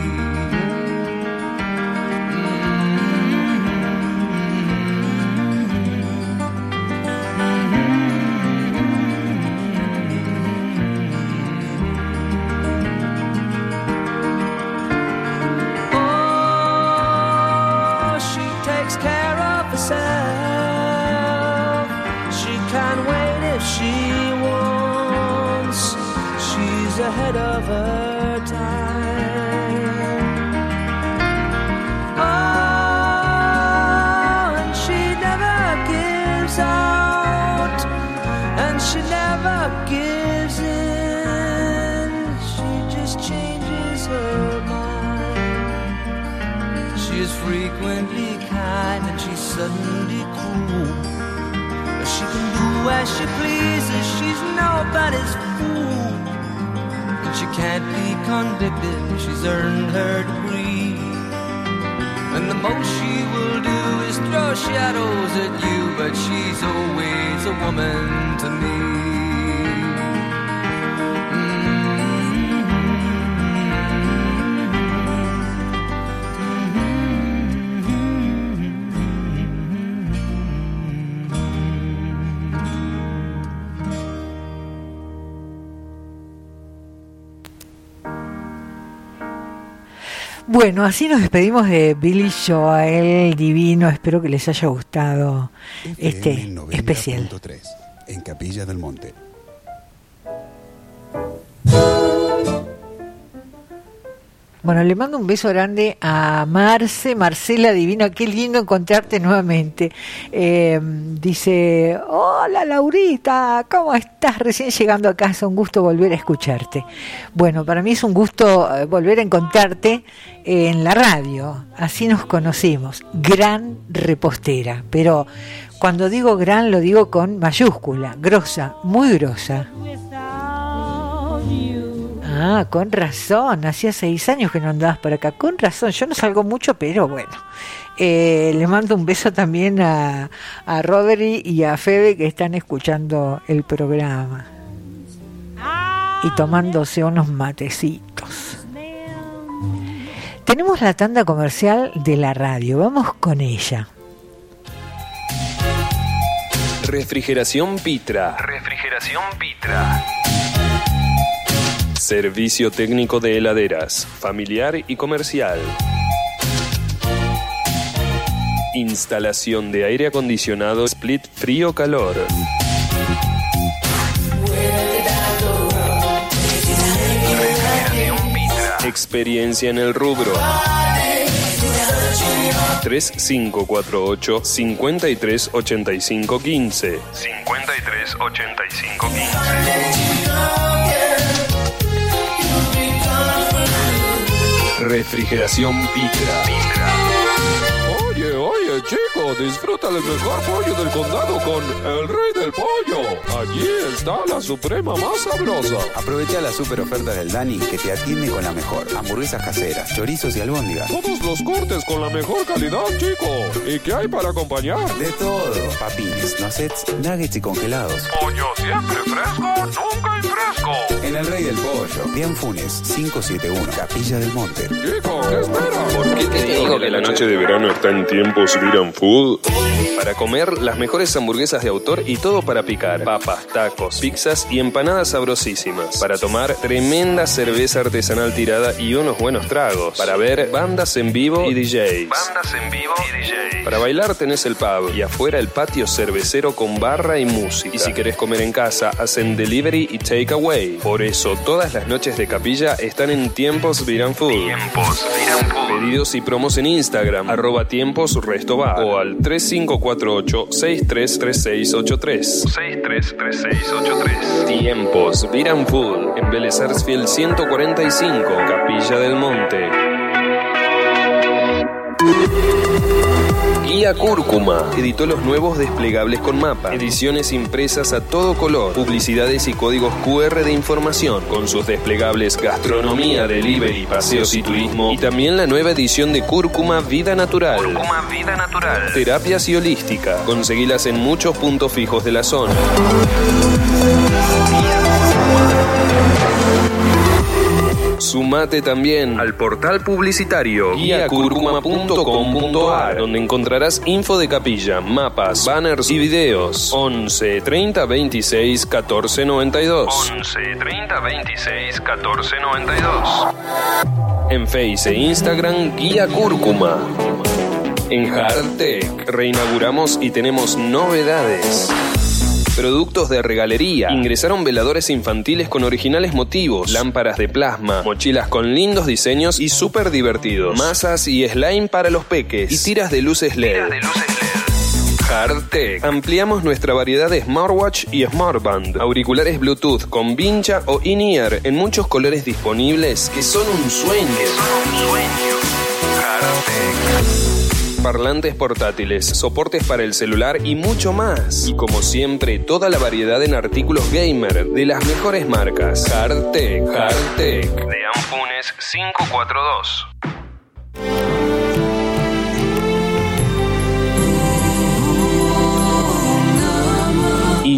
She's earned her degree. And the most she will do is throw shadows at you, but she's always a woman to me. Bueno, así nos despedimos de Billy Joel, divino. Espero que les haya gustado este FM especial. 90.3, en Capilla del Monte. Bueno, le mando un beso grande a Marce, Marcela Divino, qué lindo encontrarte nuevamente. Eh, dice, hola Laurita, ¿cómo estás? Recién llegando a casa, un gusto volver a escucharte. Bueno, para mí es un gusto eh, volver a encontrarte en la radio, así nos conocimos, gran repostera, pero cuando digo gran lo digo con mayúscula, grosa, muy grosa. Ah, con razón. Hacía seis años que no andabas por acá. Con razón. Yo no salgo mucho, pero bueno. Eh, le mando un beso también a, a Rodri y a Fede que están escuchando el programa. Y tomándose unos matecitos. Tenemos la tanda comercial de la radio. Vamos con ella. Refrigeración Pitra. Refrigeración Pitra. Servicio técnico de heladeras, familiar y comercial. Instalación de aire acondicionado split frío-calor. Experiencia en el rubro. 3548 5385 15 Refrigeración Pitra. Oye, oye, chico, disfruta el mejor pollo del condado con el rey del pollo. Allí está la suprema más sabrosa. Aprovecha las super ofertas del Dani que te atiende con la mejor. Hamburguesas caseras, chorizos y albóndigas. Todos los cortes con la mejor calidad, chico. ¿Y qué hay para acompañar? De todo. Papines, nuggets, nuggets y congelados. Pollo siempre fresco, nunca fresco. En el Rey del Pollo. Dian Funes, 571, Capilla del Monte. Chico, ¿qué esperas? ¿Por qué te digo que la noche de verano está en tiempos Viran Food? Para comer las mejores hamburguesas de autor y todo para picar. Papas, tacos, pizzas y empanadas sabrosísimas. Para tomar tremenda cerveza artesanal tirada y unos buenos tragos. Para ver bandas en vivo y DJs. Bandas en vivo y DJs. Para bailar tenés el pub y afuera el patio cervecero con barra y música. Y si querés comer en casa, hacen delivery y takeaway. Por eso todas las noches de capilla están en tiempos Viran Food. Tiempos Pedidos y promos en Instagram, arroba tiempos resto bar, o al 3548 633683. 633683. Tiempos Viran Food en Vélez Sarsfield 145, Capilla del Monte. Guía Cúrcuma editó los nuevos desplegables con mapa, ediciones impresas a todo color, publicidades y códigos QR de información, con sus desplegables gastronomía, delivery, paseos y turismo, y también la nueva edición de Cúrcuma Vida Natural. Cúrcuma Vida Natural. Terapias y holística. Conseguilas en muchos puntos fijos de la zona. Sumate también al portal publicitario guiacurcuma.com.ar donde encontrarás info de capilla, mapas, banners y videos. 11 30 26 14 92. 11 30 26 14 92. En Face e Instagram Guía Cúrcuma. En Hardtech reinauguramos y tenemos novedades. Productos de regalería. Ingresaron veladores infantiles con originales motivos, lámparas de plasma, mochilas con lindos diseños y súper divertidos. Masas y slime para los peques. Y tiras de luces LED. Hardtech. Ampliamos nuestra variedad de smartwatch y smartband. Auriculares Bluetooth con vincha o in-ear en muchos colores disponibles que son un sueño. Son un sueño. Hardtech parlantes portátiles, soportes para el celular y mucho más. Y como siempre, toda la variedad en artículos gamer de las mejores marcas. Hardtech, Hardtech. De Ampunes 542.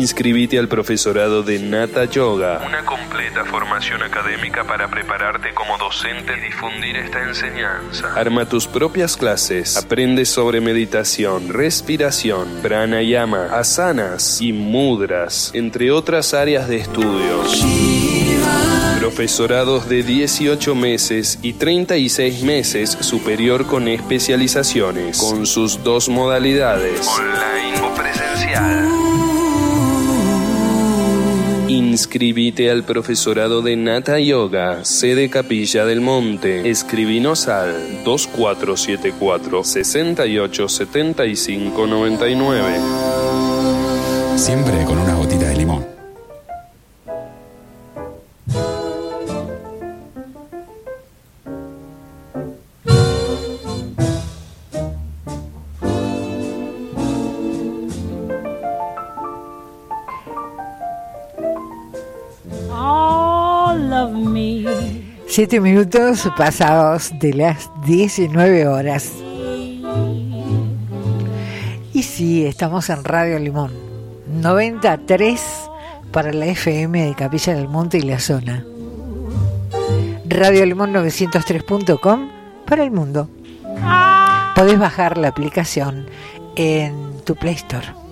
Inscribite al profesorado de Nata Yoga, una completa formación académica para prepararte como docente y difundir esta enseñanza. Arma tus propias clases, aprende sobre meditación, respiración, pranayama, asanas y mudras, entre otras áreas de estudios. Profesorados de 18 meses y 36 meses superior con especializaciones, con sus dos modalidades, online o presencial. Inscribite al profesorado de Nata Yoga, sede Capilla del Monte. Escribinos al 2474 687599. Siempre con una Siete minutos pasados de las 19 horas. Y sí, estamos en Radio Limón. 93 para la FM de Capilla del Monte y la zona. Radio Limón 903.com para el mundo. Podés bajar la aplicación en tu Play Store.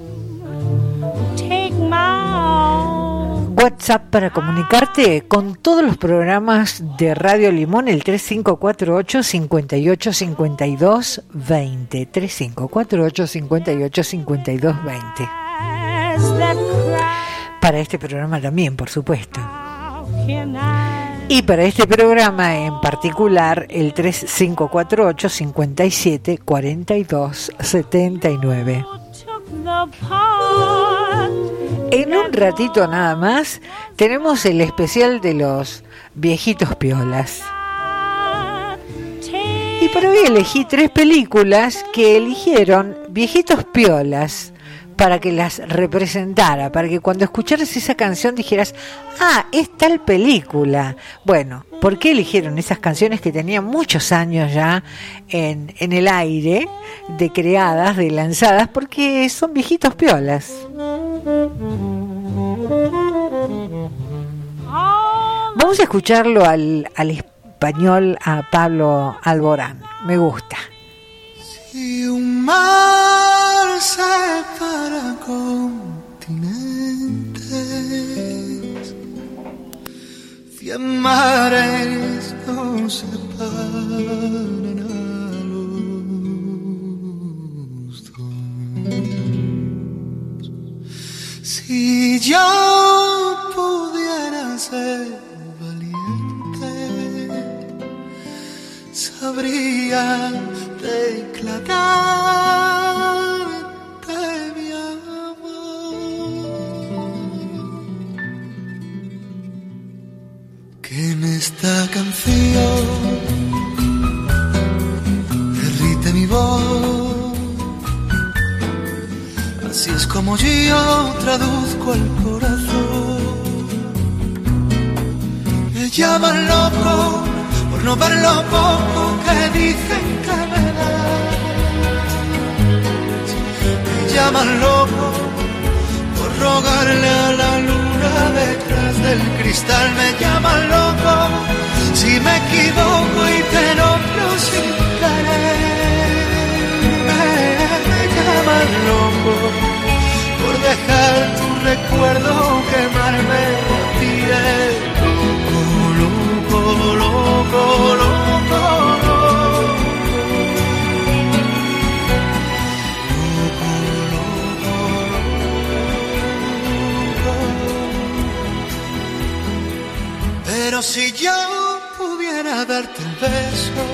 WhatsApp para comunicarte con todos los programas de Radio Limón, el 3548 58 52 20. 3548 58 52 20. As that crowd Para este programa también, por supuesto. Y para este programa en particular, el 3548 57 42 79. En un ratito nada más tenemos el especial de los viejitos piolas. Y para hoy elegí tres películas que eligieron viejitos piolas para que las representara, para que cuando escucharas esa canción dijeras, ah, es tal película. Bueno, ¿por qué eligieron esas canciones que tenían muchos años ya en, en el aire, de creadas, de lanzadas? Porque son viejitos piolas. Vamos a escucharlo al, al español, a Pablo Alborán. Me gusta. Si separa continentes, cien mares nos separan a los dos. Si yo pudiera ser valiente, sabría declararte el corazón. Me llaman loco por no ver lo poco que dicen que me das. Me llaman loco por rogarle a la luna detrás del cristal. Me llaman loco si me equivoco y te nombro sin querer. Me llaman loco por dejar tu recuerdo quemarme piel. Loco, loco, loco, loco. Pero si yo pudiera darte un beso,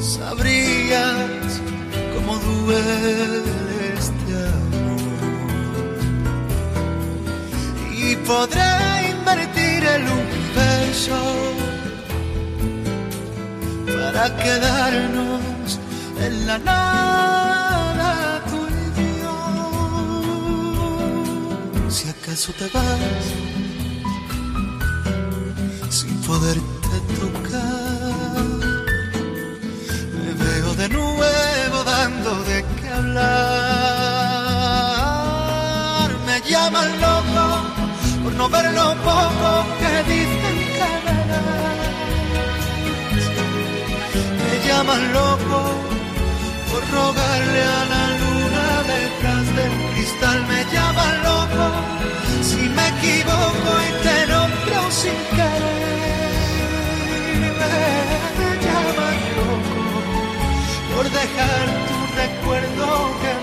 sabrías cómo duele podré invertir el universo para quedarnos en la nada yo. Si acaso te vas sin poderte tocar, me veo de nuevo dando de qué hablar. No ver lo poco que dicen que das. Me llaman loco por rogarle a la luna detrás del cristal. Me llaman loco si me equivoco y te nombro sin querer. Me llaman loco por dejar tu recuerdo quemarme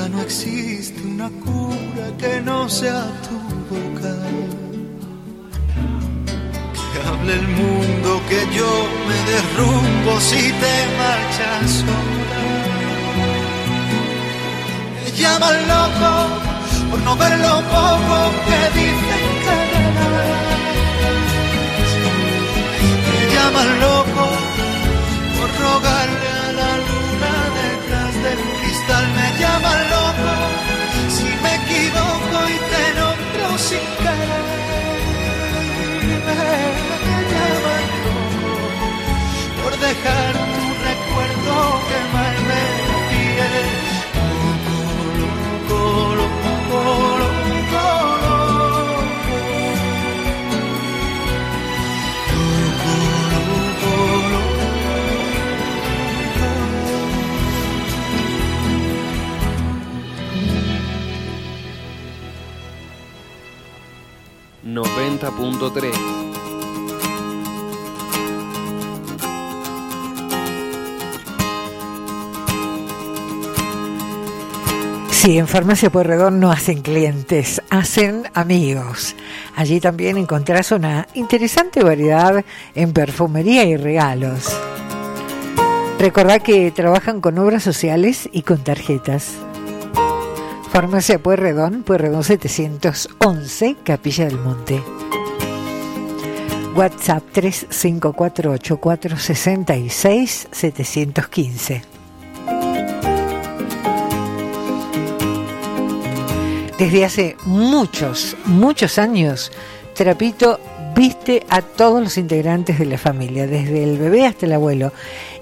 locura no existe una cura que no sea tu boca. Que hable el mundo que yo me derrumbo si te marchas sola. Me llaman loco por no ver lo poco que dicen que me das. Me llaman loco por rogarle cristal. Me llaman loco si me equivoco y te nombro sin querer. Me llaman loco por dejar 90.3. Sí, en Farmacia Puerredón no hacen clientes, hacen amigos. Allí también encontrás una interesante variedad en perfumería y regalos. Recordá que trabajan con obras sociales y con tarjetas. Farmacia Pueyrredón, Pueyrredón 711, Capilla del Monte. WhatsApp 3548466715. Desde hace muchos, muchos años, Trapito viste a todos los integrantes de la familia, desde el bebé hasta el abuelo.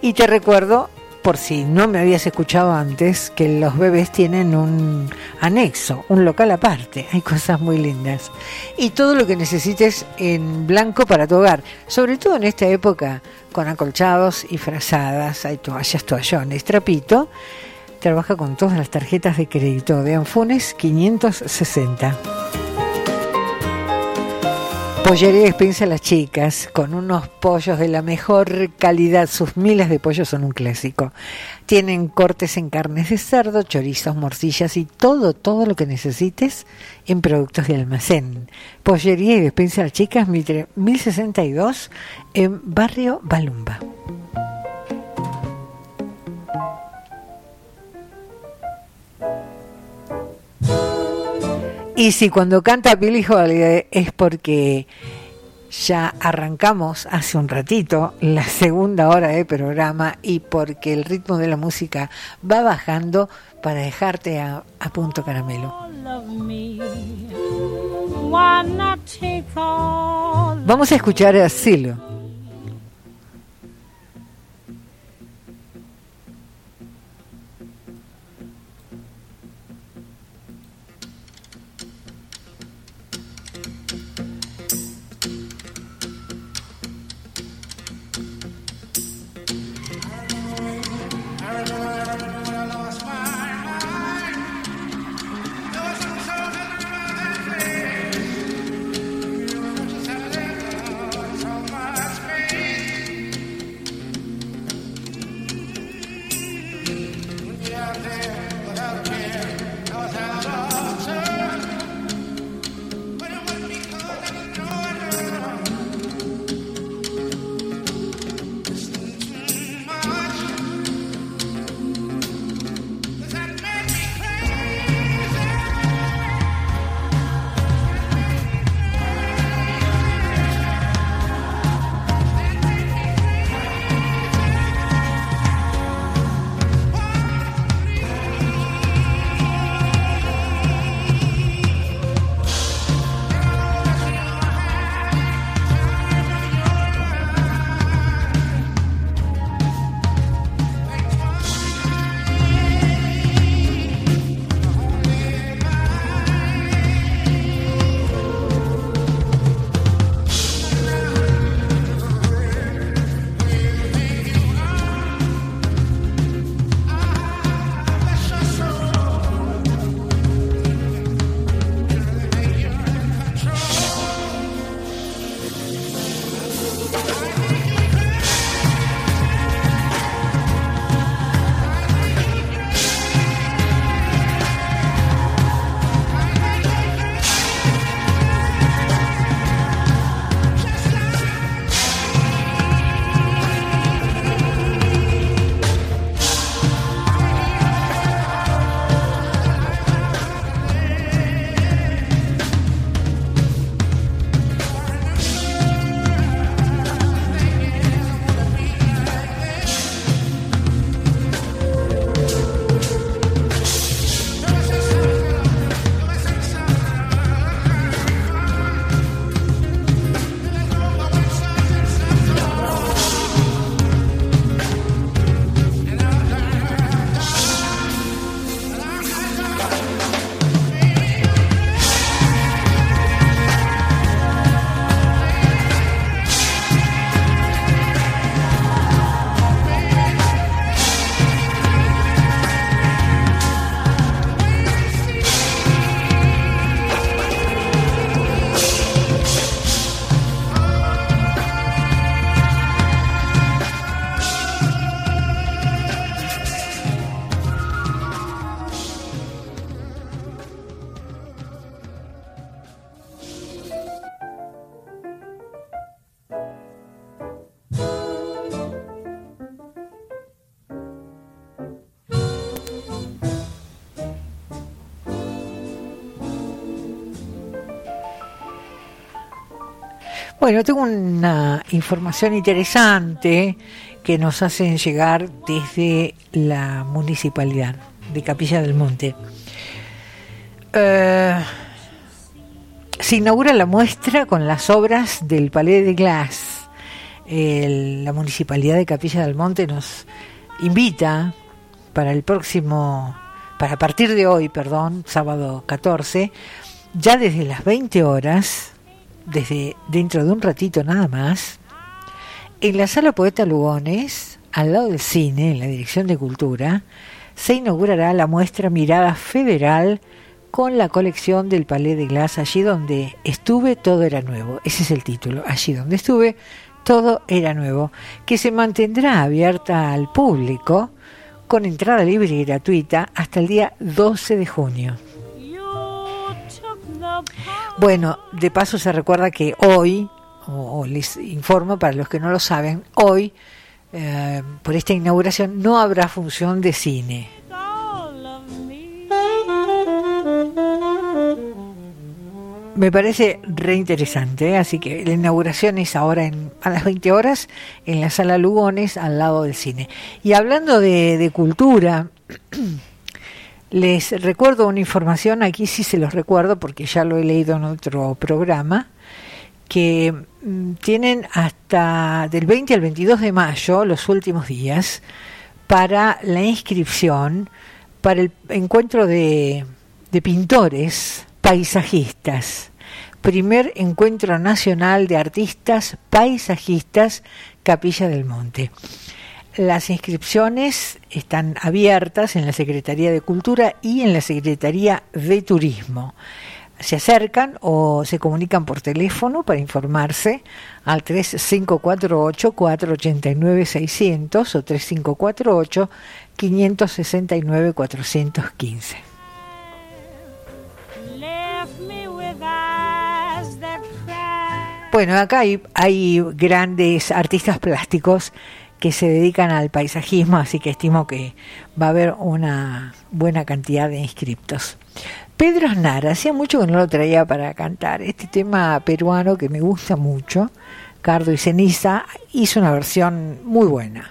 Y te recuerdo, por si no me habías escuchado antes, que los bebés tienen un anexo, un local aparte. Hay cosas muy lindas. Y todo lo que necesites en blanco para tu hogar, sobre todo en esta época con acolchados y frazadas, hay toallas, toallones, Trapito trabaja con todas las tarjetas de crédito de Anfunes 560. Pollería Despensa a las chicas, con unos pollos de la mejor calidad. Sus miles de pollos son un clásico. Tienen cortes en carnes de cerdo, chorizos, morcillas y todo, todo lo que necesites en productos de almacén. Pollería y Despensa las chicas, 1062, en Barrio Balumba. Y si cuando canta Billie Holiday es porque ya arrancamos hace un ratito la segunda hora de programa y porque el ritmo de la música va bajando para dejarte a, a punto caramelo. Vamos a escuchar a Silo. Bueno, tengo una información interesante que nos hacen llegar desde la municipalidad de Capilla del Monte. Eh, se inaugura la muestra con las obras del Palais de Glass. La municipalidad de Capilla del Monte nos invita para el próximo, para partir de hoy, perdón, sábado 14, ya desde las 20 horas, desde dentro de un ratito nada más, en la sala Poeta Lugones, al lado del cine, en la Dirección de Cultura, se inaugurará la muestra Mirada Federal con la colección del Palais de Glass, allí donde estuve todo era nuevo. Ese es el título, allí donde estuve todo era nuevo, que se mantendrá abierta al público con entrada libre y gratuita hasta el día 12 de junio. Bueno, de paso se recuerda que hoy, o, les informo para los que no lo saben, hoy, eh, por esta inauguración, no habrá función de cine. Me parece reinteresante, ¿eh? así que la inauguración es ahora en, a las 20 horas en la sala Lugones al lado del cine. Y hablando de cultura, [CLEARS THROAT] les recuerdo una información, aquí sí se los recuerdo porque ya lo he leído en otro programa, que mm, tienen hasta del 20 al 22 de mayo, los últimos días, para la inscripción para el encuentro de, de pintores paisajistas. Primer encuentro nacional de artistas paisajistas Capilla del Monte. Las inscripciones están abiertas en la Secretaría de Cultura y en la Secretaría de Turismo. Se acercan o se comunican por teléfono para informarse al 3548-489-600 o 3548-569-415. Bueno, acá hay, hay grandes artistas plásticos que se dedican al paisajismo, así que estimo que va a haber una buena cantidad de inscriptos. Pedro Aznar, hacía mucho que no lo traía para cantar. Este tema peruano que me gusta mucho, Cardo y Ceniza, hizo una versión muy buena.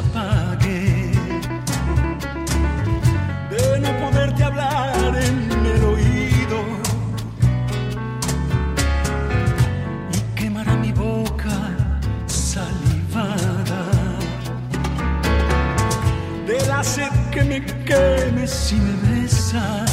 Apague. De no poderte hablar en el oído. Y quemará mi boca salivada. De la sed que me queme si me besas.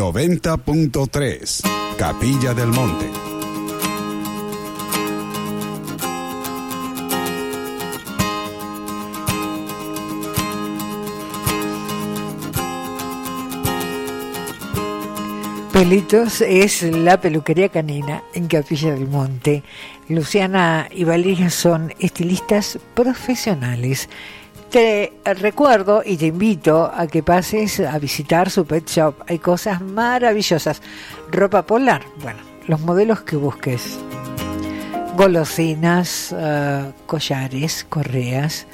90.3 Capilla del Monte. Pelitos es la peluquería canina en Capilla del Monte. Luciana y Valeria son estilistas profesionales te recuerdo y te invito a que pases a visitar su pet shop. Hay cosas maravillosas. Ropa polar, bueno, los modelos que busques. Golosinas, eh, collares, correas,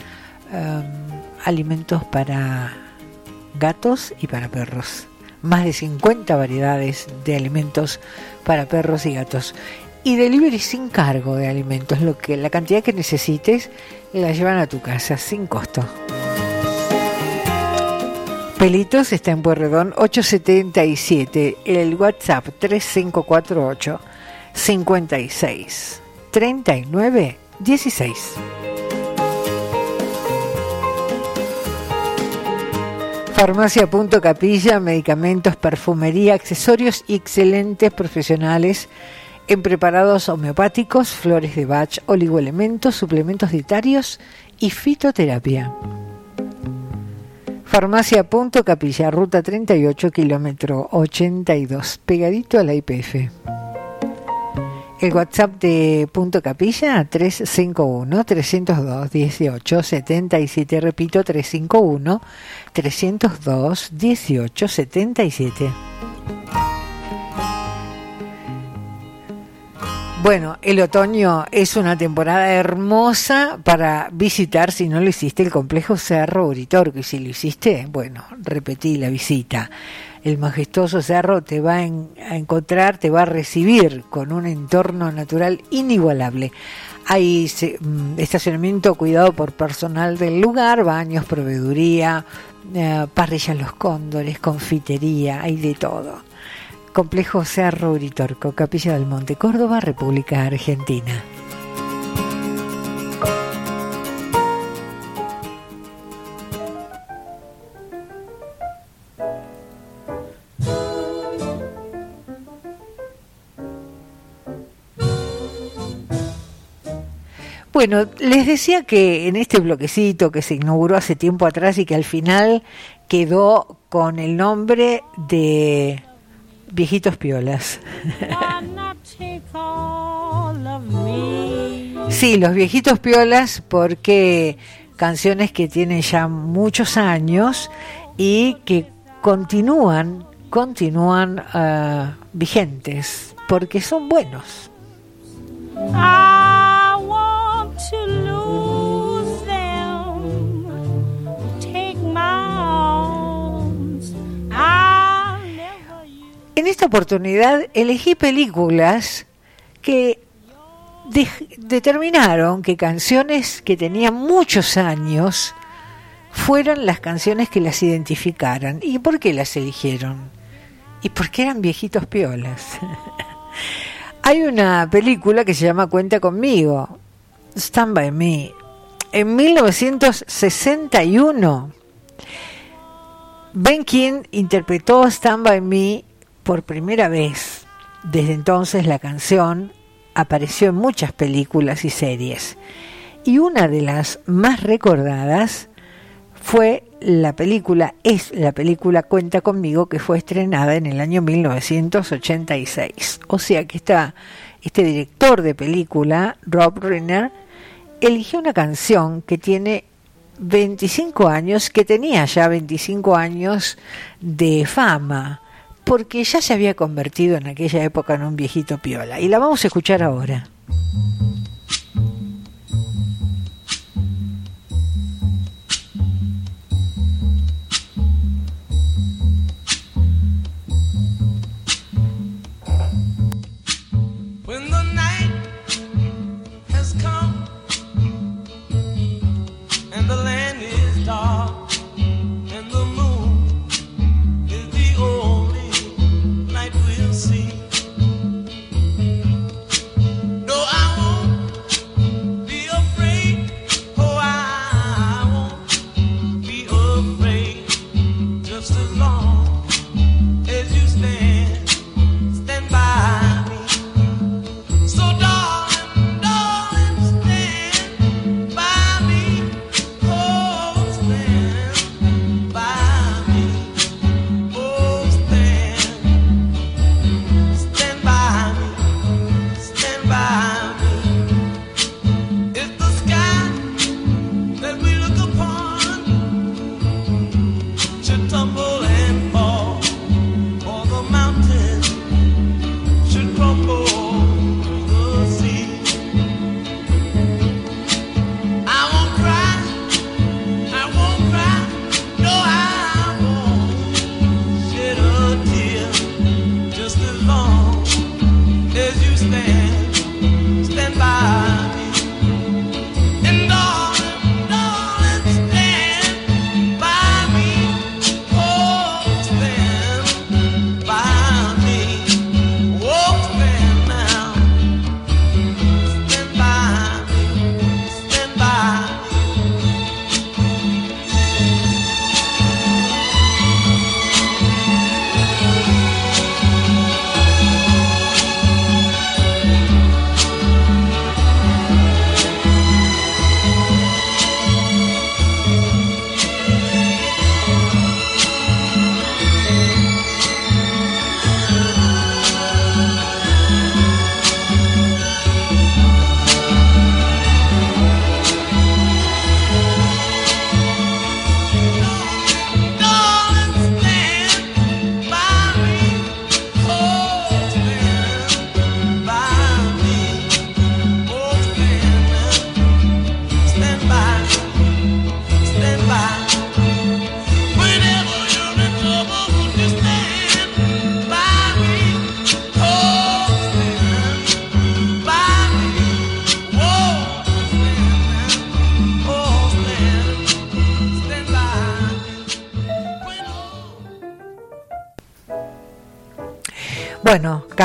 eh, alimentos para gatos y para perros. Más de 50 variedades de alimentos para perros y gatos. Y delivery sin cargo de alimentos, lo que la cantidad que necesites la llevan a tu casa sin costo. Pelitos está en Puerredón 877, el WhatsApp 3548 56 39 16. Farmacia Punto Capilla, medicamentos, perfumería, accesorios y excelentes profesionales en preparados homeopáticos, flores de Bach, oligoelementos, suplementos dietarios y fitoterapia. Farmacia Punto Capilla, ruta 38, kilómetro 82, pegadito a la IPF. El WhatsApp de Punto Capilla 351 302 18 77, repito 351 302 18 77. Bueno, el otoño es una temporada hermosa para visitar si no lo hiciste el complejo Cerro Uritorco y si lo hiciste, bueno, repetí la visita. El majestuoso cerro te va a, en- a encontrar, te va a recibir con un entorno natural inigualable. Hay mm, estacionamiento cuidado por personal del lugar, baños, proveeduría, eh, parrillas Los Cóndores, confitería, hay de todo. Complejo Cerro Uritorco, Capilla del Monte, Córdoba, República Argentina. Bueno, les decía que en este bloquecito que se inauguró hace tiempo atrás y que al final quedó con el nombre de Viejitos Piolas. Sí, los viejitos piolas porque canciones que tienen ya muchos años y que continúan, continúan ah, vigentes porque son buenos. I En esta oportunidad elegí películas que de- determinaron que canciones que tenían muchos años fueran las canciones que las identificaran. ¿Y por qué las eligieron? Y porque eran viejitos piolas. [LAUGHS] Hay una película que se llama Cuenta conmigo, Stand by Me. En 1961, Ben King interpretó Stand by Me por primera vez. Desde entonces la canción apareció en muchas películas y series. Y una de las más recordadas fue la película, es la película Cuenta conmigo que fue estrenada en el año 1986. O sea que esta, este director de película, Rob Reiner, eligió una canción que tiene 25 años, que tenía ya 25 años de fama, porque ya se había convertido en aquella época en un viejito piola. Y la vamos a escuchar ahora.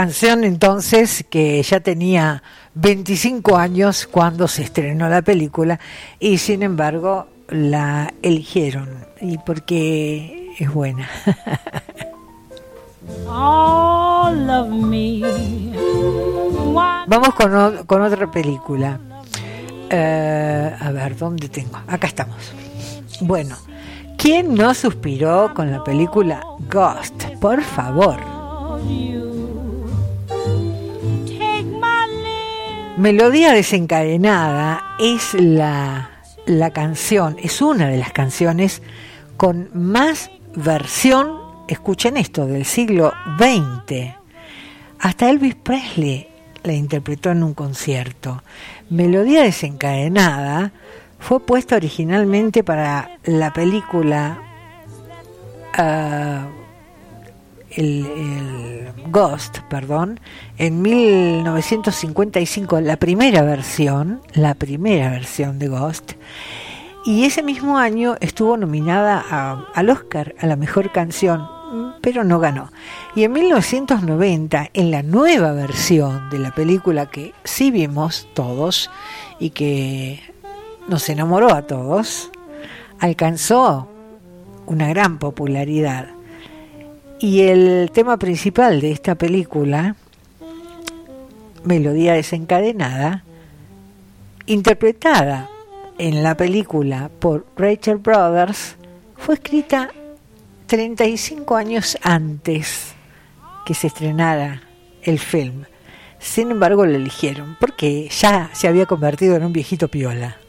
Canción entonces que ya tenía 25 años cuando se estrenó la película y sin embargo la eligieron y porque es buena. [LAUGHS] Vamos con, con otra película. Eh, a ver, ¿dónde tengo? Acá estamos. Bueno, ¿quién no suspiró con la película Ghost? Por favor. you Melodía desencadenada es la, la canción, es una de las canciones con más versión, escuchen esto, del siglo XX. Hasta Elvis Presley la interpretó en un concierto. Melodía desencadenada fue puesta originalmente para la película ah, el, Ghost, perdón, en 1955, la primera versión, la primera versión de Ghost, y ese mismo año estuvo nominada a- al Oscar a la mejor canción, pero no ganó. Y en 1990, en la nueva versión de la película que sí vimos todos y que nos enamoró a todos, alcanzó una gran popularidad. Y el tema principal de esta película, Melodía desencadenada, interpretada en la película por Rachel Brothers, fue escrita 35 años antes que se estrenara el film. Sin embargo, lo eligieron porque ya se había convertido en un viejito piola.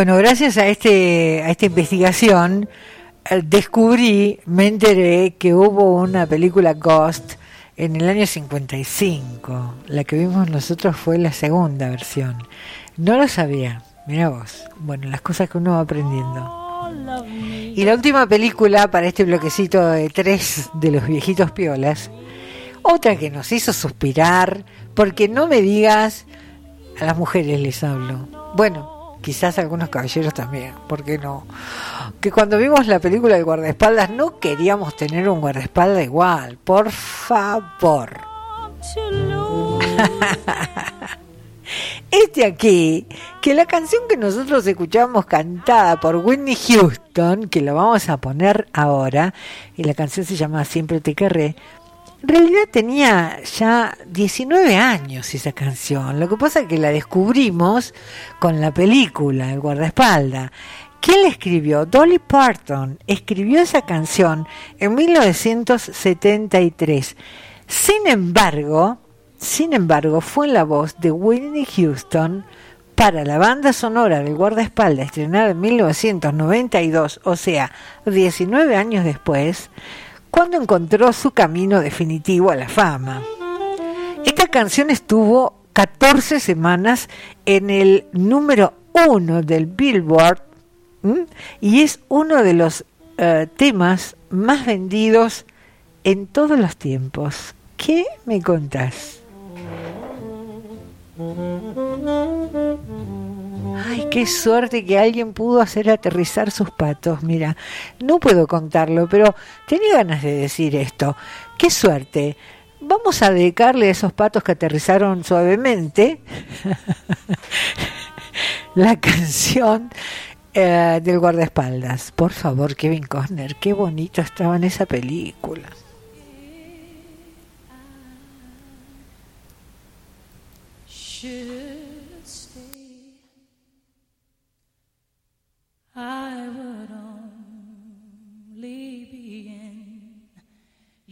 Bueno, gracias a este a esta investigación eh, descubrí, me enteré que hubo una película Ghost en el año 55. La que vimos nosotros fue la segunda versión. No lo sabía, mira vos. Bueno, las cosas que uno va aprendiendo. Y la última película para este bloquecito de tres de los viejitos piolas, otra que nos hizo suspirar, porque no me digas, a las mujeres les hablo. Bueno, quizás algunos caballeros también, ¿por qué no? Que cuando vimos la película de guardaespaldas no queríamos tener un guardaespaldas igual, por favor. [LAUGHS] Este aquí, que la canción que nosotros escuchamos cantada por Whitney Houston, que la vamos a poner ahora, y la canción se llama Siempre te querré, en realidad tenía ya 19 años esa canción. Lo que pasa es que la descubrimos con la película, El guardaespaldas. ¿Quién la escribió? Dolly Parton escribió esa canción en 1973. Sin embargo, sin embargo, fue en la voz de Whitney Houston para la banda sonora del guardaespaldas estrenada en 1992, o sea, 19 años después, cuando encontró su camino definitivo a la fama. Esta canción estuvo 14 semanas en el número uno del Billboard y es uno de los eh, temas más vendidos en todos los tiempos. ¿Qué me contás? Ay, qué suerte que alguien pudo hacer aterrizar sus patos. Mira, no puedo contarlo, pero tenía ganas de decir esto. Qué suerte. Vamos a dedicarle a esos patos que aterrizaron suavemente [LAUGHS] la canción eh, del guardaespaldas. Por favor, Kevin Costner, qué bonito estaba en esa película.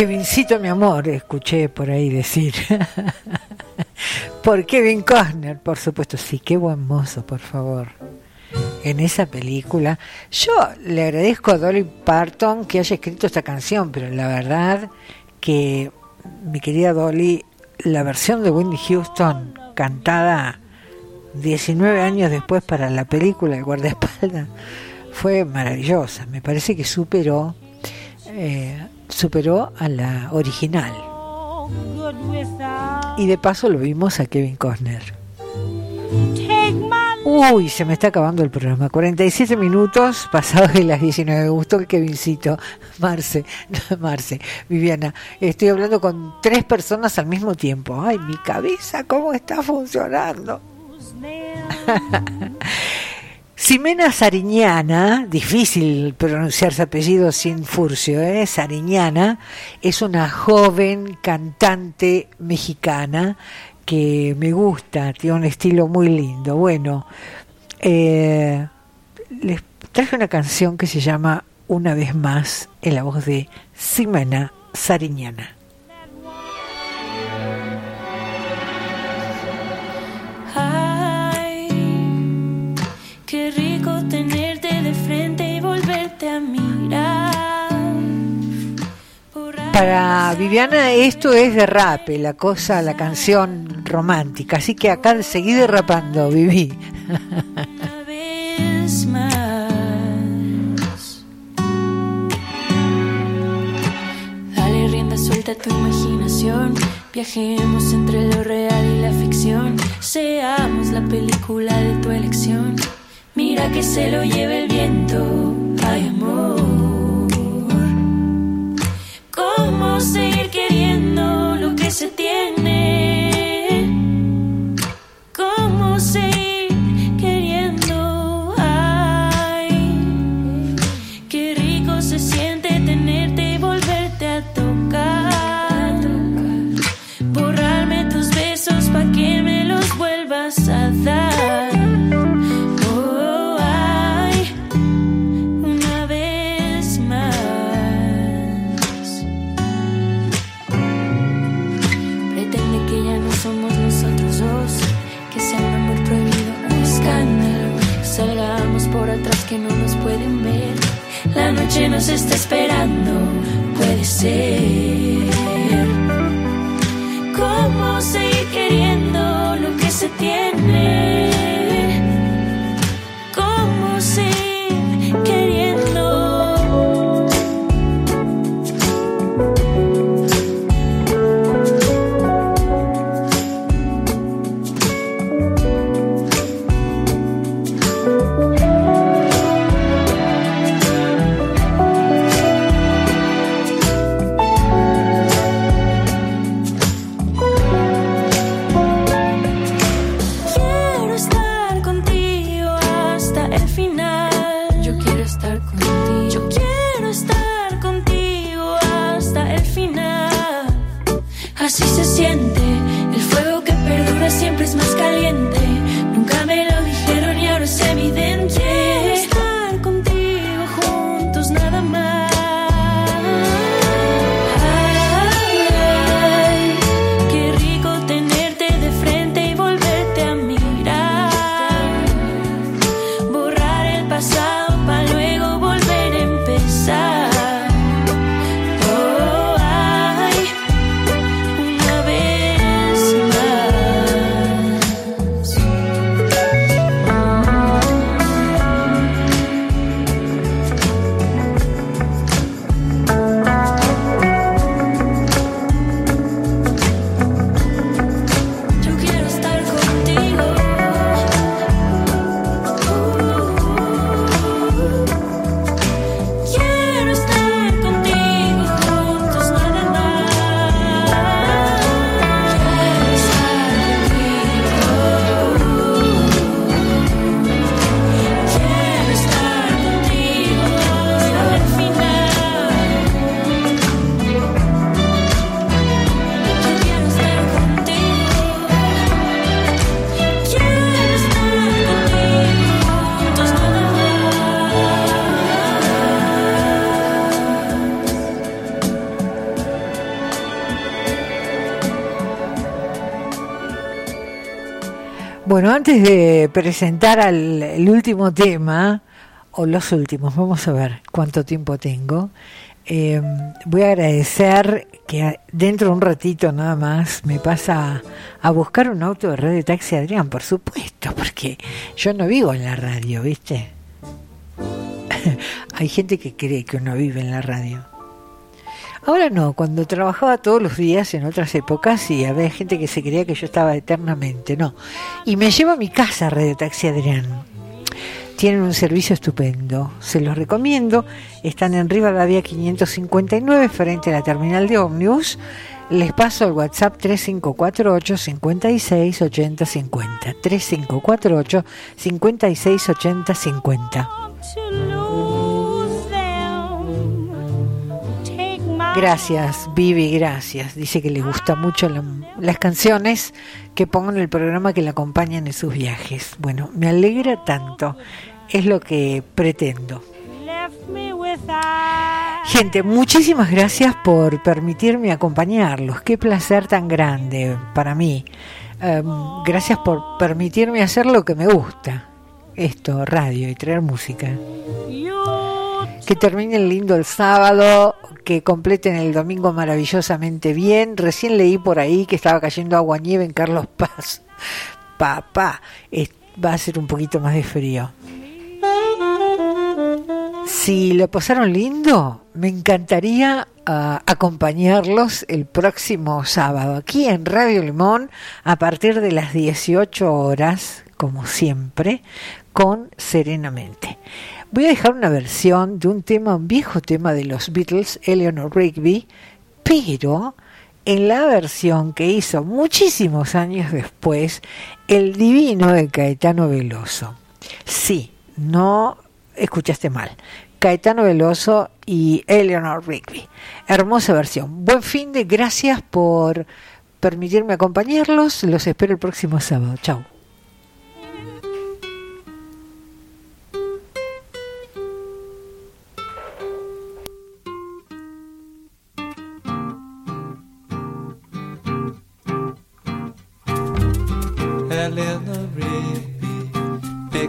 Kevincito, mi amor, escuché por ahí decir. [LAUGHS] por Kevin Costner, por supuesto. Sí, qué buen mozo, por favor. En esa película. Yo le agradezco a Dolly Parton que haya escrito esta canción, pero la verdad que mi querida Dolly, la versión de Whitney Houston cantada 19 años después para la película El guardaespaldas fue maravillosa. Me parece que superó eh, superó a la original. Y de paso lo vimos a Kevin Costner. Uy, se me está acabando el programa. 47 minutos pasados de las 19. Me gustó el Kevincito. Marce, [LAUGHS] Marce, Viviana. Estoy hablando con tres personas al mismo tiempo. Ay, mi cabeza, ¿cómo está funcionando? [LAUGHS] Ximena Sariñana, difícil pronunciar su apellido sin furcio, ¿eh? Sariñana, es una joven cantante mexicana que me gusta, tiene un estilo muy lindo. Bueno, eh, les traje una canción que se llama Una vez más en la voz de Ximena Sariñana. Para Viviana esto es de rap, la cosa, la canción romántica, así que acá seguí derrapando, Viví. Una vez más. [LAUGHS] Dale rienda suelta a tu imaginación. Viajemos entre lo real y la ficción. Seamos la película de tu elección. Mira que se lo lleve el viento. Ay, amor. ¿Cómo seguir queriendo lo que se tiene? Antes de presentar al el último tema, o los últimos, vamos a ver cuánto tiempo tengo. eh, voy a agradecer que dentro de un ratito nada más me pasa a buscar un auto de red de taxi Adrián, por supuesto, porque yo no vivo en la radio, ¿viste? [LAUGHS] Hay gente que cree que uno vive en la radio. Ahora no, cuando trabajaba todos los días en otras épocas y había gente que se creía que yo estaba eternamente, no. Y me llevo a mi casa Radio Taxi Adrián. Tienen un servicio estupendo, se los recomiendo. Están en Rivadavia 559 frente a la terminal de ómnibus. Les paso el WhatsApp 3548 56 80 50. 3548 56 80 50. Gracias, Vivi, gracias. Dice que le gusta mucho la- las canciones que pongo en el programa que le acompañan en sus viajes. Bueno, me alegra tanto. Es lo que pretendo. Gente, muchísimas gracias por permitirme acompañarlos. Qué placer tan grande para mí. Em, gracias por permitirme hacer lo que me gusta. Esto, radio y traer música. Que terminen lindo el sábado, que completen el domingo maravillosamente bien. Recién leí por ahí que estaba cayendo agua nieve en Carlos [LAUGHS] Paz. Papá, va a ser un poquito más de frío. Si lo pasaron lindo, me encantaría ah, acompañarlos el próximo sábado aquí en Radio Limón a partir de las 18 horas, como siempre, con Serenamente. Voy a dejar una versión de un tema, un viejo tema de los Beatles, Eleanor Rigby, pero en la versión que hizo muchísimos años después el divino de Caetano Veloso. Sí, no escuchaste mal. Caetano Veloso y Eleanor Rigby. Hermosa versión. Buen fin de gracias por permitirme acompañarlos. Los espero el próximo sábado. Chao.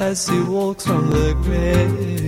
As he walks from the grave.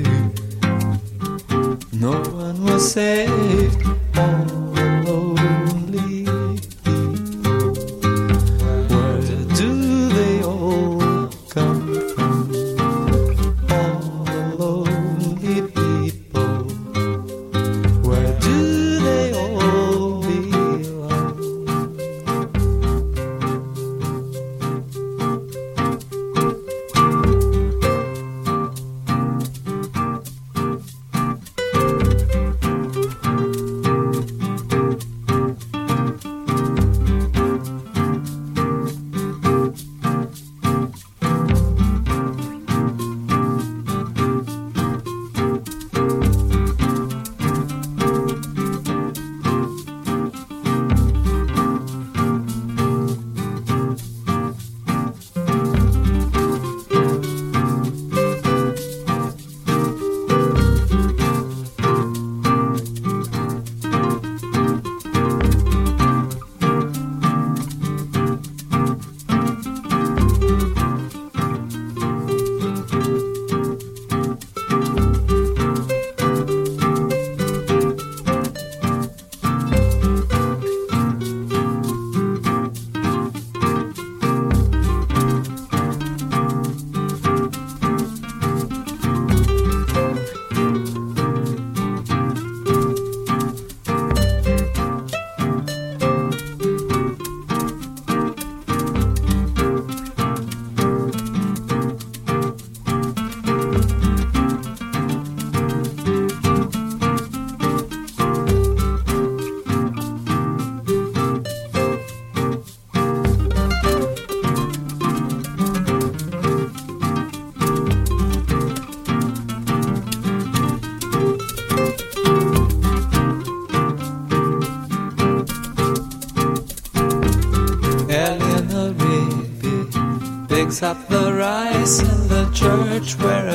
where